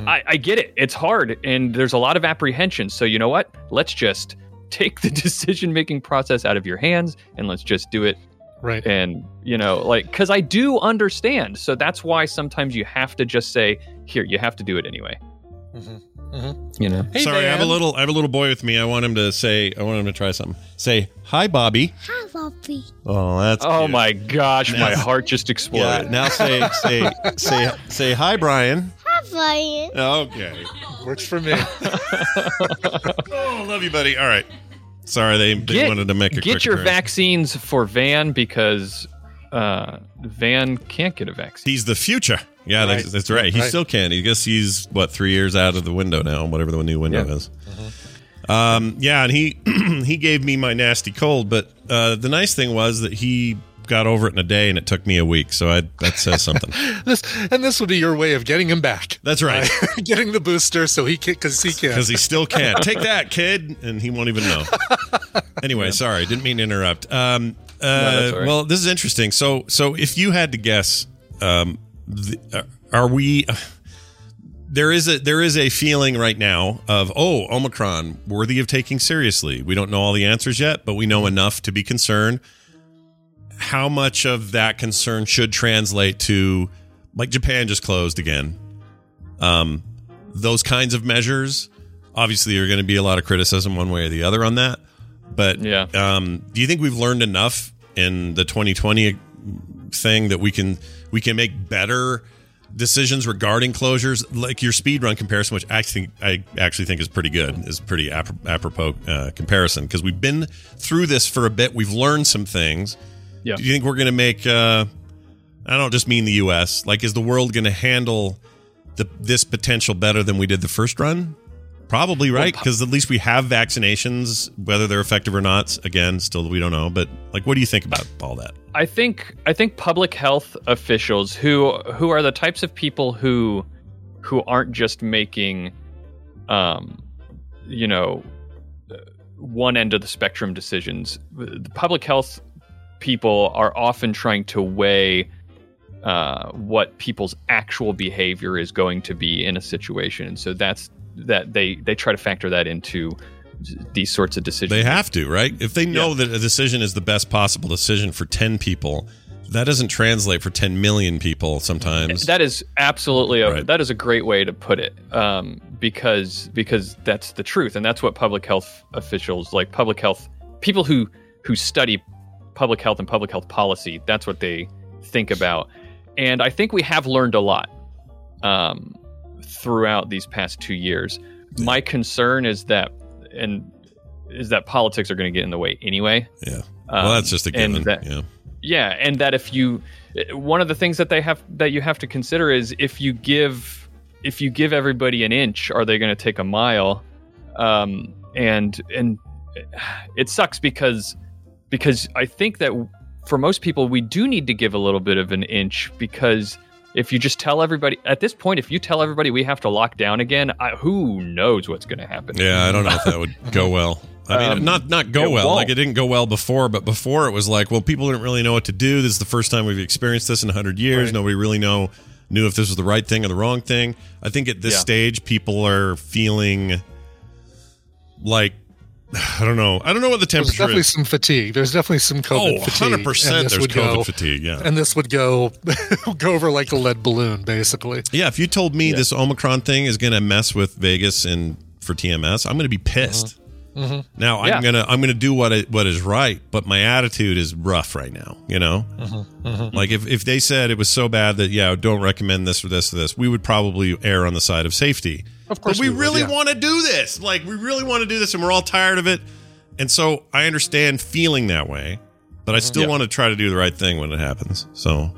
I, I get it. It's hard and there's a lot of apprehension. So you know what? Let's just take the decision making process out of your hands and let's just do it Right. and you know like because i do understand so that's why sometimes you have to just say here you have to do it anyway. You know? Hey, sorry i have a little i have a little boy with me. I want him to say i want him to try something. Say hi bobby. Hi, Bobby. oh that's oh cute. my gosh my heart just yeah exploded. now say say say say hi brian. Hi, Brian. okay. Works for me. oh love you buddy. All right. Sorry they, they get, wanted to make a get quick your appearance. vaccines for van because uh van can't get a vaccine. He's the future. Yeah, Right. that's, that's right. He Right. still can. He guess he's what three years out of the window now, whatever the new window Yeah. is. Um, yeah, and he he gave me my nasty cold, but uh, the nice thing was that he got over it in a day, and it took me a week. So I, that says something. this and this would be your way of getting him back. That's right. getting the booster so he can because he can. Because he still can. Take that, kid, and he won't even know. Anyway, sorry, didn't mean to interrupt. Um, uh, all right. Well, this is interesting. So, so if you had to guess, um, the, uh, are we? there is a there is a feeling right now of oh Omicron worthy of taking seriously. We don't know all the answers yet, but we know enough to be concerned. How much of that concern should translate to like Japan just closed again. Um, those kinds of measures, obviously, are going to be a lot of criticism one way or the other on that. But Yeah. um, do you think we've learned enough in the 2020 thing that we can we can make better decisions regarding closures? Like your speed run comparison, which I think I actually think is pretty good, is pretty ap- apropos uh, comparison because we've been through this for a bit. We've learned some things. Yeah. Do you think we're going to make? Uh, I don't just mean the U.S. Like, is the world going to handle the this potential better than we did the first run? Probably right, because at least we have vaccinations. Whether they're effective or not, again, still we don't know. But like, what do you think about all that? I think I think public health officials who who are the types of people who who aren't just making um you know one end of the spectrum decisions. The public health people are often trying to weigh uh, what people's actual behavior is going to be in a situation, and so that's that they they try to factor that into these sorts of decisions. They have to, right? If they know that a decision is the best possible decision for ten people, that doesn't translate for ten million people. Sometimes That is absolutely a Right. that is a great way to put it, um, because because that's the truth, and that's what public health officials like public health people who who study public health and public health policy. That's what they think about, and I think we have learned a lot um, throughout these past two years. My concern is that and is that politics are going to get in the way anyway. Yeah. well, that's just a given. that- yeah. yeah, and that if you one of the things that they have that you have to consider is if you give if you give everybody an inch, are they going to take a mile? Um, and and it sucks because because I think that for most people we do need to give a little bit of an inch because if you just tell everybody at this point if you tell everybody we have to lock down again I, who knows what's going to happen Yeah, I don't know if that would go well. I mean, Um, not not go well. won't. Like it didn't go well before, but before it was like, well, people didn't really know what to do. This is the first time we've experienced this in hundred years. Right. Nobody really know knew if this was the right thing or the wrong thing. I think at this Yeah. stage, people are feeling like I don't know. I don't know what the There's temperature definitely is. some fatigue. There's definitely some COVID Oh, fatigue. 100% and there's would COVID go- fatigue, yeah. and this would go go over like a lead balloon, basically. Yeah, if you told me this Omicron thing is going to mess with Vegas and for TMS, I'm going to be pissed. Mhm. Now Yeah. I'm gonna I'm gonna do what I, what is right, but my attitude is rough right now. You know, Mm-hmm. like if if they said it was so bad that yeah, don't recommend this or this or this, we would probably err on the side of safety. Of course but we, we really yeah. want to do this. Like we really want to do this, and we're all tired of it. And so I understand feeling that way, but I mm-hmm. still Yeah. want to try to do the right thing when it happens. So,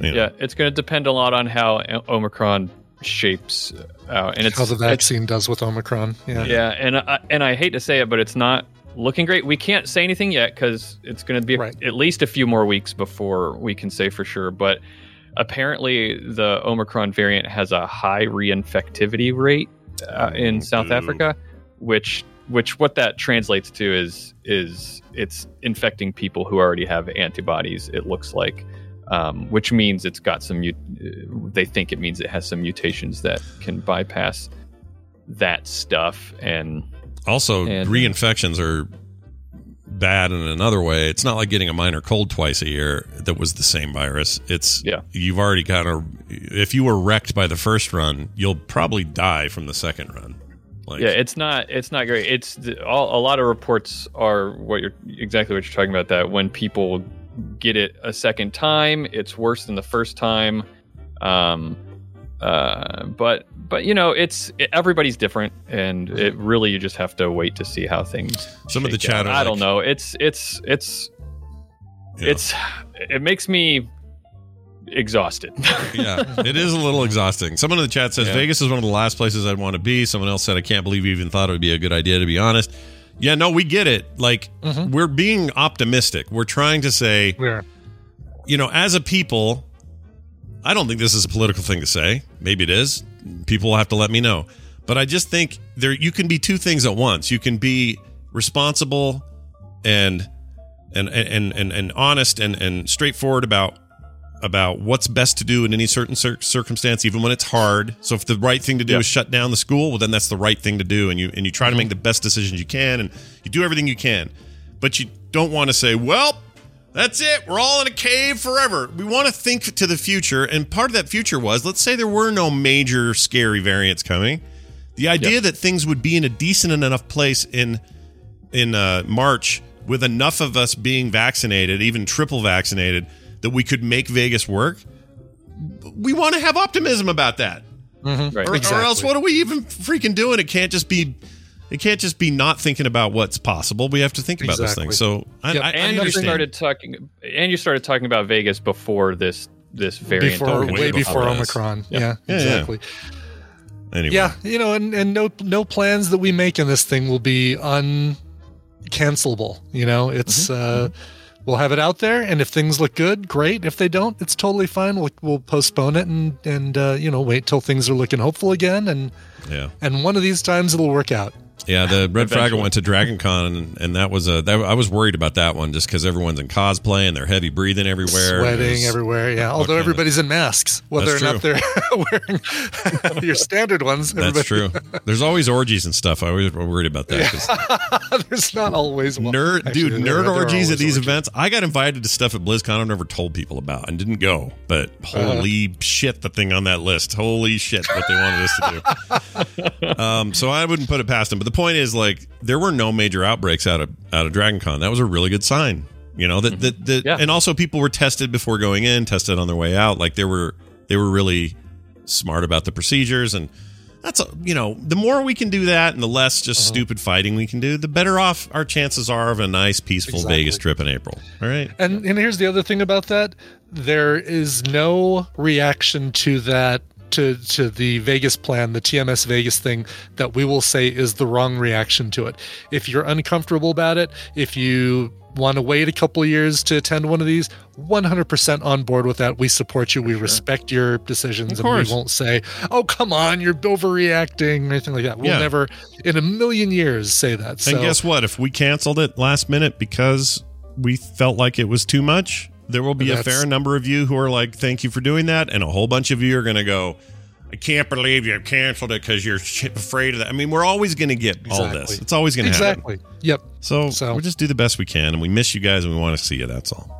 you know. yeah it's going to depend a lot on how omicron shapes uh, out and it's How the vaccine does with Omicron. Yeah. Yeah, and I, and I hate to say it, but it's not looking great. We can't say anything yet because it's going to be Right. at least a few more weeks before we can say for sure. But apparently, the Omicron variant has a high reinfectivity rate uh, in South Ooh. Africa, which which what that translates to is is it's infecting people who already have antibodies. It looks like. Um, which means it's got some. Uh, they think it means it has some mutations that can bypass that stuff, and Also, And- reinfections are bad in another way. It's not like getting a minor cold twice a year that was the same virus. It's Yeah. you've already kind of if you were wrecked by the first run, you'll probably die from the second run. Like, yeah, it's not it's not great. It's the, all, a lot of reports are what you're exactly what you're talking about. That when people get it a second time, it's worse than the first time. Um, uh, but but you know, it's it, everybody's different, and it really you just have to wait to see how things. Some of the shake out. chatter, I don't know. It's it's it's Yeah. it's it makes me exhausted. yeah, it is a little exhausting. Someone in the chat says Yeah. Vegas is one of the last places I'd want to be. Someone else said I can't believe you even thought it would be a good idea. To be honest, yeah, no, we get it. Like we're being optimistic. We're trying to say, Where you know, as a people, I don't think this is a political thing to say. Maybe it is. People will have to let me know. But I just think there you can be two things at once. You can be responsible and and and and, and honest and, and straightforward about about what's best to do in any certain cir- circumstance, even when it's hard. So if the right thing to do is shut down the school, well, then that's the right thing to do, and you and you try to mm-hmm. make the best decisions you can, and you do everything you can. But you don't want to say, well, That's it. We're all in a cave forever. We want to think to the future, and part of that future was let's say there were no major scary variants coming. The idea that things would be in a decent enough place in in uh, March with enough of us being vaccinated, even triple vaccinated, that we could make Vegas work. We want to have optimism about that. Right. Or, or else, what are we even freaking doing? It can't just be. It can't just be not thinking about what's possible. We have to think about this Exactly. thing. So I, Yep. I, I and you started talking and you started talking about Vegas before this this variant before way control. before. Omicron. Yeah, Yeah, yeah. exactly. anyway. Yeah, you know, and, and no no plans that we make in this thing will be uncancelable. You know, it's uh, we'll have it out there, and if things look good, great. If they don't, it's totally fine. We'll, we'll postpone it and and uh, you know wait till things are looking hopeful again, and Yeah. and one of these times it'll work out. Yeah, the Red Fraggle went to Dragon Con, and, and that was a. That, I was worried about that one just because everyone's in cosplay and they're heavy breathing everywhere. Sweating everywhere, yeah. Although kinda- everybody's in masks, whether or That's not they're wearing your standard ones. That's true. There's always orgies and stuff. I was worried about that. 'cause There's not always one. Nerd, Actually, dude, there- nerd there orgies at always these orgies. events. I got invited to stuff at BlizzCon I've never told people about and didn't go. But Uh-huh. holy shit, the thing on that list. Holy shit, what they wanted us to do. um, so I wouldn't put it past them. But the point is, like, there were no major outbreaks out of out of Dragon Con. That was a really good sign. You know that that, that Yeah. and also people were tested before going in, tested on their way out. Like they were they were really smart about the procedures and that's a, you know the more we can do that and the less just Uh-huh. stupid fighting we can do the better off our chances are of a nice peaceful Exactly. vegas trip in april all right And and here's the other thing about that: there is no reaction to that to to the Vegas plan, the TMS Vegas thing that we will say is the wrong reaction to it. If you're uncomfortable about it, if you want to wait a couple of years to attend one of these, 100% on board with that. We support you. We respect your decisions, and we won't say, "Oh, come on, you're overreacting" or anything like that. We'll Yeah. never, in a million years, say that. So, and guess what if we canceled it last minute because we felt like it was too much there will be a fair number of you who are like thank you for doing that and a whole bunch of you are going to go I can't believe you canceled it because you're afraid of that. I mean, we're always going to get all this. It's always going to happen. exactly. Yep. So, So- we'll just do the best we can, and we miss you guys, and we want to see you. That's all.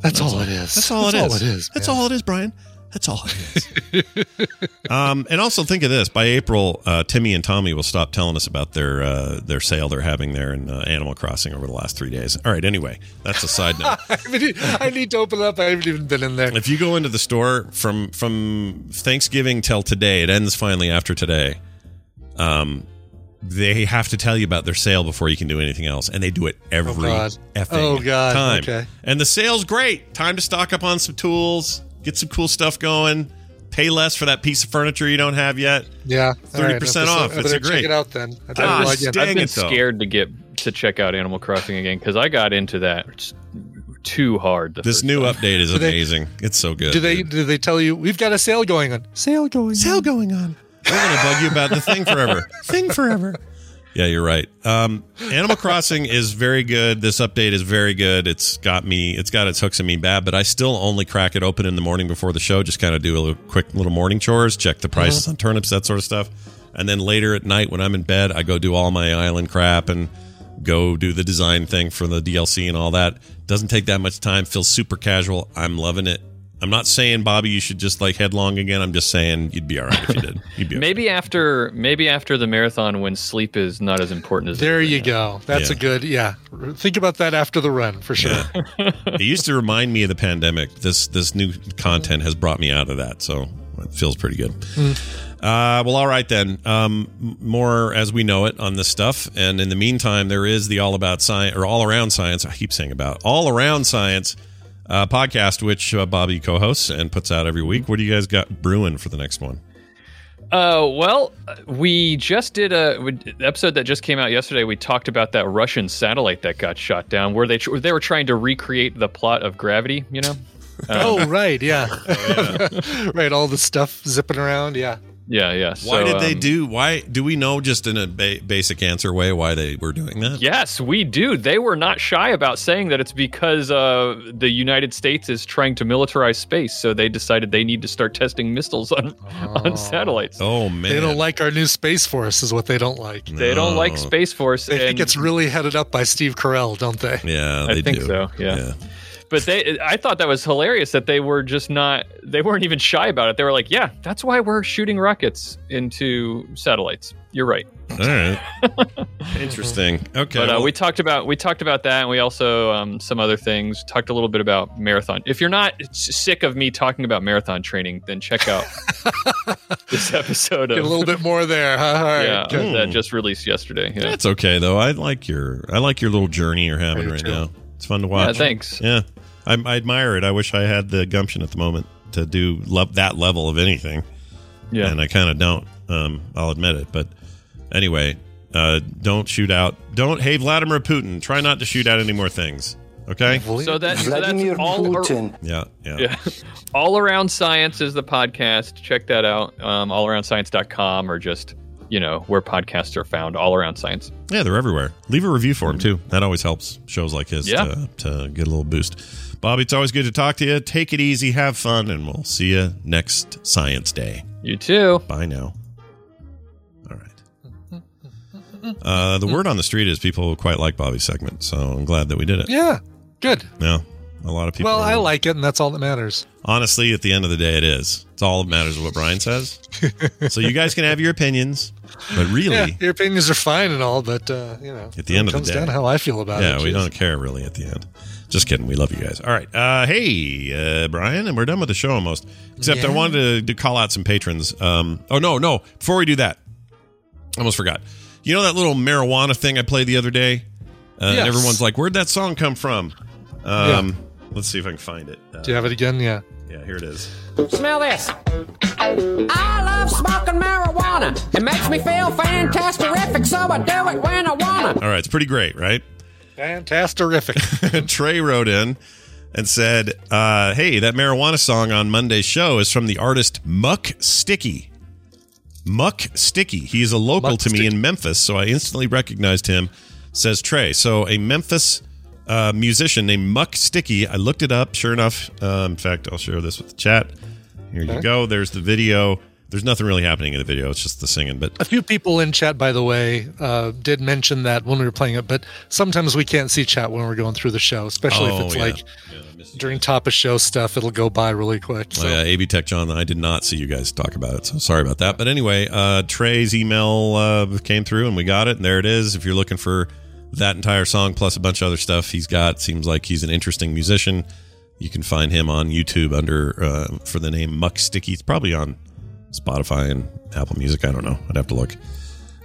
That's, all it is. That's all it is. All it is. That's man. all it is, Brian. That's all it is. um, and also think of this: by April, uh, Timmy and Tommy will stop telling us about their uh, their sale they're having there in uh, Animal Crossing over the last three days. All right. Anyway, that's a side note. I, need to open up. I haven't even been in there. if you go into the store from from Thanksgiving till today, it ends finally after today. Um, they have to tell you about their sale before you can do anything else, and they do it every God. effing Oh, God. time. Okay. And the sale's great. Time to stock up on some tools, get some cool stuff going, pay less for that piece of furniture you don't have yet. Yeah, 30% off. It's a great- Check it out then. I better Ah, log in. dang I've been it, scared to get to check out Animal Crossing again because I got into that s- too hard. the This new time. update is Do they- amazing. it's so good. Do they dude. do they tell you we've got a sale going on? Sale going sale on. going on? We're gonna bug you about the thing forever. thing forever. Yeah, you're right. Um, Animal Crossing is very good. This update is very good. It's got me. It's got its hooks in me bad, but I still only crack it open in the morning before the show. Just kind of do a little, quick little morning chores, check the prices on turnips, that sort of stuff, and then later at night when I'm in bed, I go do all my island crap and go do the design thing for the DLC and all that. Doesn't take that much time. Feels super casual. I'm loving it. I'm not saying Bobby you should just like headlong again. I'm just saying you'd be all right if you did. You'd be all right. Maybe after maybe after the marathon when sleep is not as important as there you go. That's Yeah. a good yeah. Think about that after the run for sure. it used to remind me of the pandemic. This this new content has brought me out of that, so it feels pretty good. Uh, well, all right then. Um, more as we know it on this stuff, and in the meantime, there is the all about science or all around science. I keep saying about all around science uh, podcast, which uh, Bobby co-hosts and puts out every week. What do you guys got brewing for the next one? Uh, well, we just did a we- episode that just came out yesterday. We talked about that Russian satellite that got shot down, where they tr- they were trying to recreate the plot of Gravity. You know. oh right, yeah. right, all the stuff zipping around, yeah. Yeah, yeah. Why did they um, do? Why do we know just in a ba- basic answer way why they were doing that? Yes, we do. They were not shy about saying that it's because uh, the United States is trying to militarize space, so they decided they need to start testing missiles on on satellites. Oh man, They don't like our new space force, is what they don't like. They don't like Space Force. They think it's really headed up by Steve Carell, don't they? Yeah, I they think do. so, yeah. But they I thought that was hilarious that they were just not they weren't even shy about it. They were like, "Yeah, that's why we're shooting rockets into satellites." You're right. All right. Interesting. Okay. But uh, well- we talked about we talked about that, and we also um, some other things. Talked a little bit about marathon. If you're not sick of me talking about marathon training, then check out this episode of Get a little bit more there. Huh? All right. yeah good. that just released yesterday. Yeah. That's okay though. I like your I like your little journey you're having do right too. now. It's fun to watch. Yeah, thanks. Yeah, I, I admire it. I wish I had the gumption at the moment to do love that level of anything. Yeah. and I kind of don't. Um, I'll admit it. But anyway, uh, don't shoot out. Don't. Hey, Vladimir Putin, try not to shoot out any more things. Okay. So that so that's Vladimir all. ar- Putin. Yeah. Yeah. yeah. All Around Science is the podcast. Check that out. Um, allaroundscience.com or just, you know, where podcasts are found. All Around Science. Yeah, they're everywhere. Leave a review for him too. That always helps shows like his Yeah. to, to get a little boost. Bobby, it's always good to talk to you. Take it easy, have fun, and we'll see you next Science Day. You too. Bye now. All right. Uh, the word on the street is people quite like Bobby's segment, so I'm glad that we did it. Yeah. Good. Yeah, a lot of people. Well, are- I like it, and that's all that matters. honestly, at the end of the day, it is. It's all that matters what Brian says. so you guys can have your opinions, but really, Yeah, your opinions are fine and all, but uh, you know, At the end it of the day. down to how I feel about yeah, it. Yeah, we Jeez. don't care really at the end. Just kidding. We love you guys. All right. Uh, hey, uh, Brian, and we're done with the show almost. Except I wanted to, to call out some patrons. Um, oh no, no! Before we do that, I almost forgot. You know that little marijuana thing I played the other day? Uh, and everyone's like, "Where'd that song come from?" Um, Let's see if I can find it. Uh, Do you have it again? Yeah. Yeah, here it is. Smell this. I love smoking marijuana. It makes me feel fantastic, so I do it when I wanna. All right, it's pretty great, right? Fantastic. Trey wrote in and said, uh, "Hey, that marijuana song on Monday's show is from the artist Muck Sticky. Muck Sticky. He is a local Muck to me Sticky. in Memphis, so I instantly recognized him." Says Trey. So a Memphis uh, musician named Muck Sticky. I looked it up. Sure enough, uh, in fact, I'll share this with the chat. Here you go. There's the video. There's nothing really happening in the video. It's just the singing, but A few people in chat, by the way, uh, did mention that when we were playing it, but sometimes we can't see chat when we're going through the show, especially Oh, if it's yeah. like during top of show stuff, it'll go by really quick. So. Oh, yeah, AB Tech John, I did not see you guys talk about it, so sorry about that. But anyway, uh, Trey's email uh, came through and we got it, and there it is. If you're looking for that entire song plus a bunch of other stuff he's got, seems like he's an interesting musician. You can find him on YouTube under uh, for the name Muck Sticky. It's probably on Spotify and Apple Music. I don't know. I'd have to look.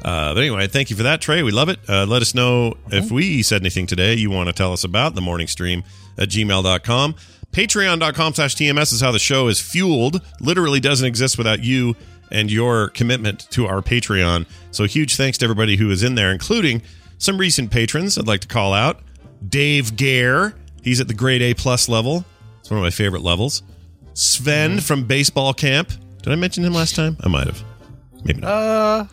Uh, but anyway, thank you for that, Trey. We love it. Uh, let us know if we said anything today you want to tell us about the morning stream at gmail.com. Patreon.com slash TMS is how the show is fueled. Literally doesn't exist without you and your commitment to our Patreon. So huge thanks to everybody who is in there, including some recent patrons I'd like to call out. Dave Gare, he's at the grade A plus level. It's one of my favorite levels. Sven from baseball camp. Did I mention him last time? I might have. Maybe not. Uh,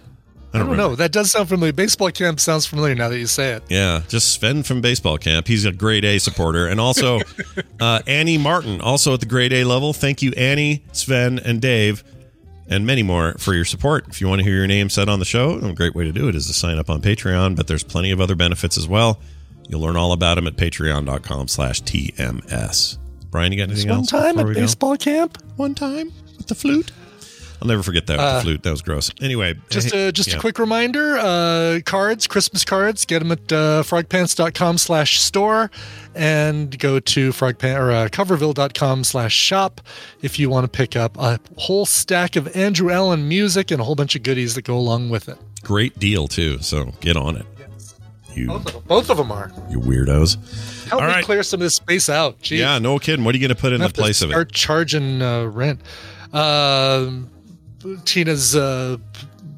I don't, remember. know. That does sound familiar. Baseball camp sounds familiar now that you say it. Yeah, just Sven from baseball camp. He's a grade A supporter. And also uh, Annie Martin, also at the grade A level. Thank you, Annie, Sven, and Dave, and many more for your support. If you want to hear your name said on the show, a great way to do it is to sign up on Patreon, but there's plenty of other benefits as well. You'll learn all about them at patreon.com slash TMS. Brian, you got anything else? One else? time at baseball camp. One time with the flute. I'll never forget that with Uh, the flute. That was gross. Anyway, Just a just yeah. a quick reminder: uh, cards, Christmas cards. Get them at uh, frogpants.com/slash store, and go to frogpan or uh, coverville.com/slash shop if you want to pick up a whole stack of Andrew Allen music and a whole bunch of goodies that go along with it. Great deal too. So get on it. You, Both of them both of them are. you weirdos. Help All me right. clear some of this space out. Jeez. Yeah, no kidding. What are you going to put in the place of it? start charging uh, rent. Um Tina's uh,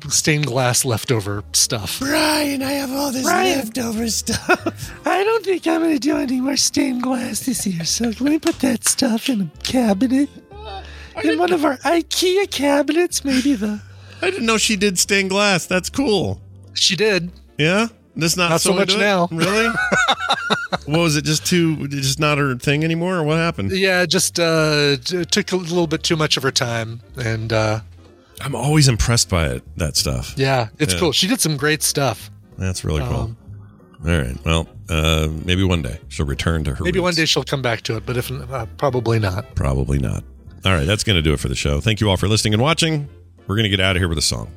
stained glass leftover stuff. Brian, I have all this Brian. leftover stuff. I don't think I'm going to do any more stained glass this year, so let me put that stuff in a cabinet. In one of our IKEA cabinets, maybe the. I didn't know she did stained glass. That's cool. She did. Yeah, that's not, Not so much into it? now. Really? what was it? Just too, just not her thing anymore, or what happened? Yeah, just uh, t- took a little bit too much of her time, and uh, I'm always impressed by it. That stuff. yeah, it's Yeah. cool. She did some great stuff. That's really cool. Um, All right. Well, uh, maybe one day she'll return to her. Maybe one day she'll come back to it, but if uh, probably not. Probably not. All right. That's going to do it for the show. Thank you all for listening and watching. We're going to get out of here with a song.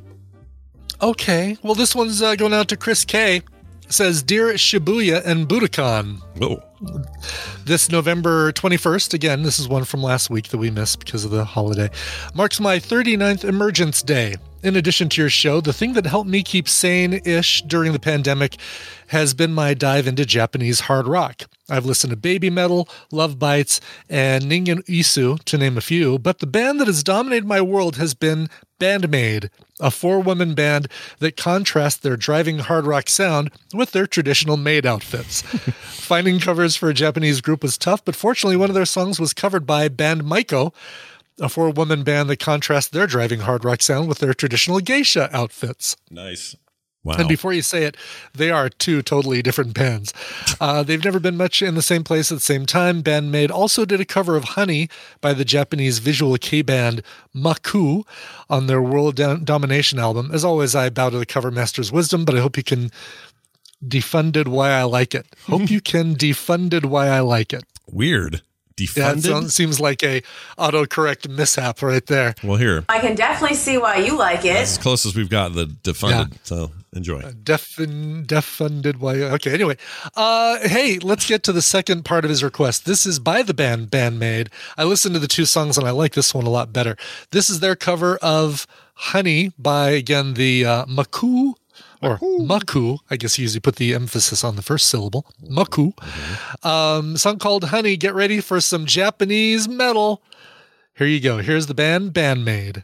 Okay. Well, this one's uh, going out to Chris K. Says, Dear Shibuya and Budokan, Whoa. this November 21st, again, this is one from last week that we missed because of the holiday, marks my 39th Emergence Day. In addition to your show, the thing that helped me keep sane ish during the pandemic has been my dive into Japanese hard rock. I've listened to Baby Metal, Love Bites, and Ningen Isu, to name a few, but the band that has dominated my world has been Band-Maid, a four woman band that contrast their driving hard rock sound with their traditional maid outfits. Finding covers for a Japanese group was tough, but fortunately, one of their songs was covered by Band Maiko, a four woman band that contrasts their driving hard rock sound with their traditional geisha outfits. Nice. Wow. And before you say it, they are two totally different bands. Uh, they've never been much in the same place at the same time. Ben Band-Maid also did a cover of Honey by the Japanese visual kei band Maku on their World Dom- Domination album. As always, I bow to the cover master's wisdom, but I hope you can defunded why I like it. Hope you can defunded why I like it. Weird. Yeah, it seems like a autocorrect mishap right there. well, here. I can definitely see why you like it. That's as close as we've got the defunded. So enjoy. Defin, defunded why okay anyway uh hey let's get to the second part of his request this is by the band Band-Maid i listened to the two songs and i like this one a lot better this is their cover of honey by again the uh maku or maku. I guess you usually put the emphasis on the first syllable. Maku. Um song called honey get ready for some japanese metal. Here you go. Here's the band Band-Maid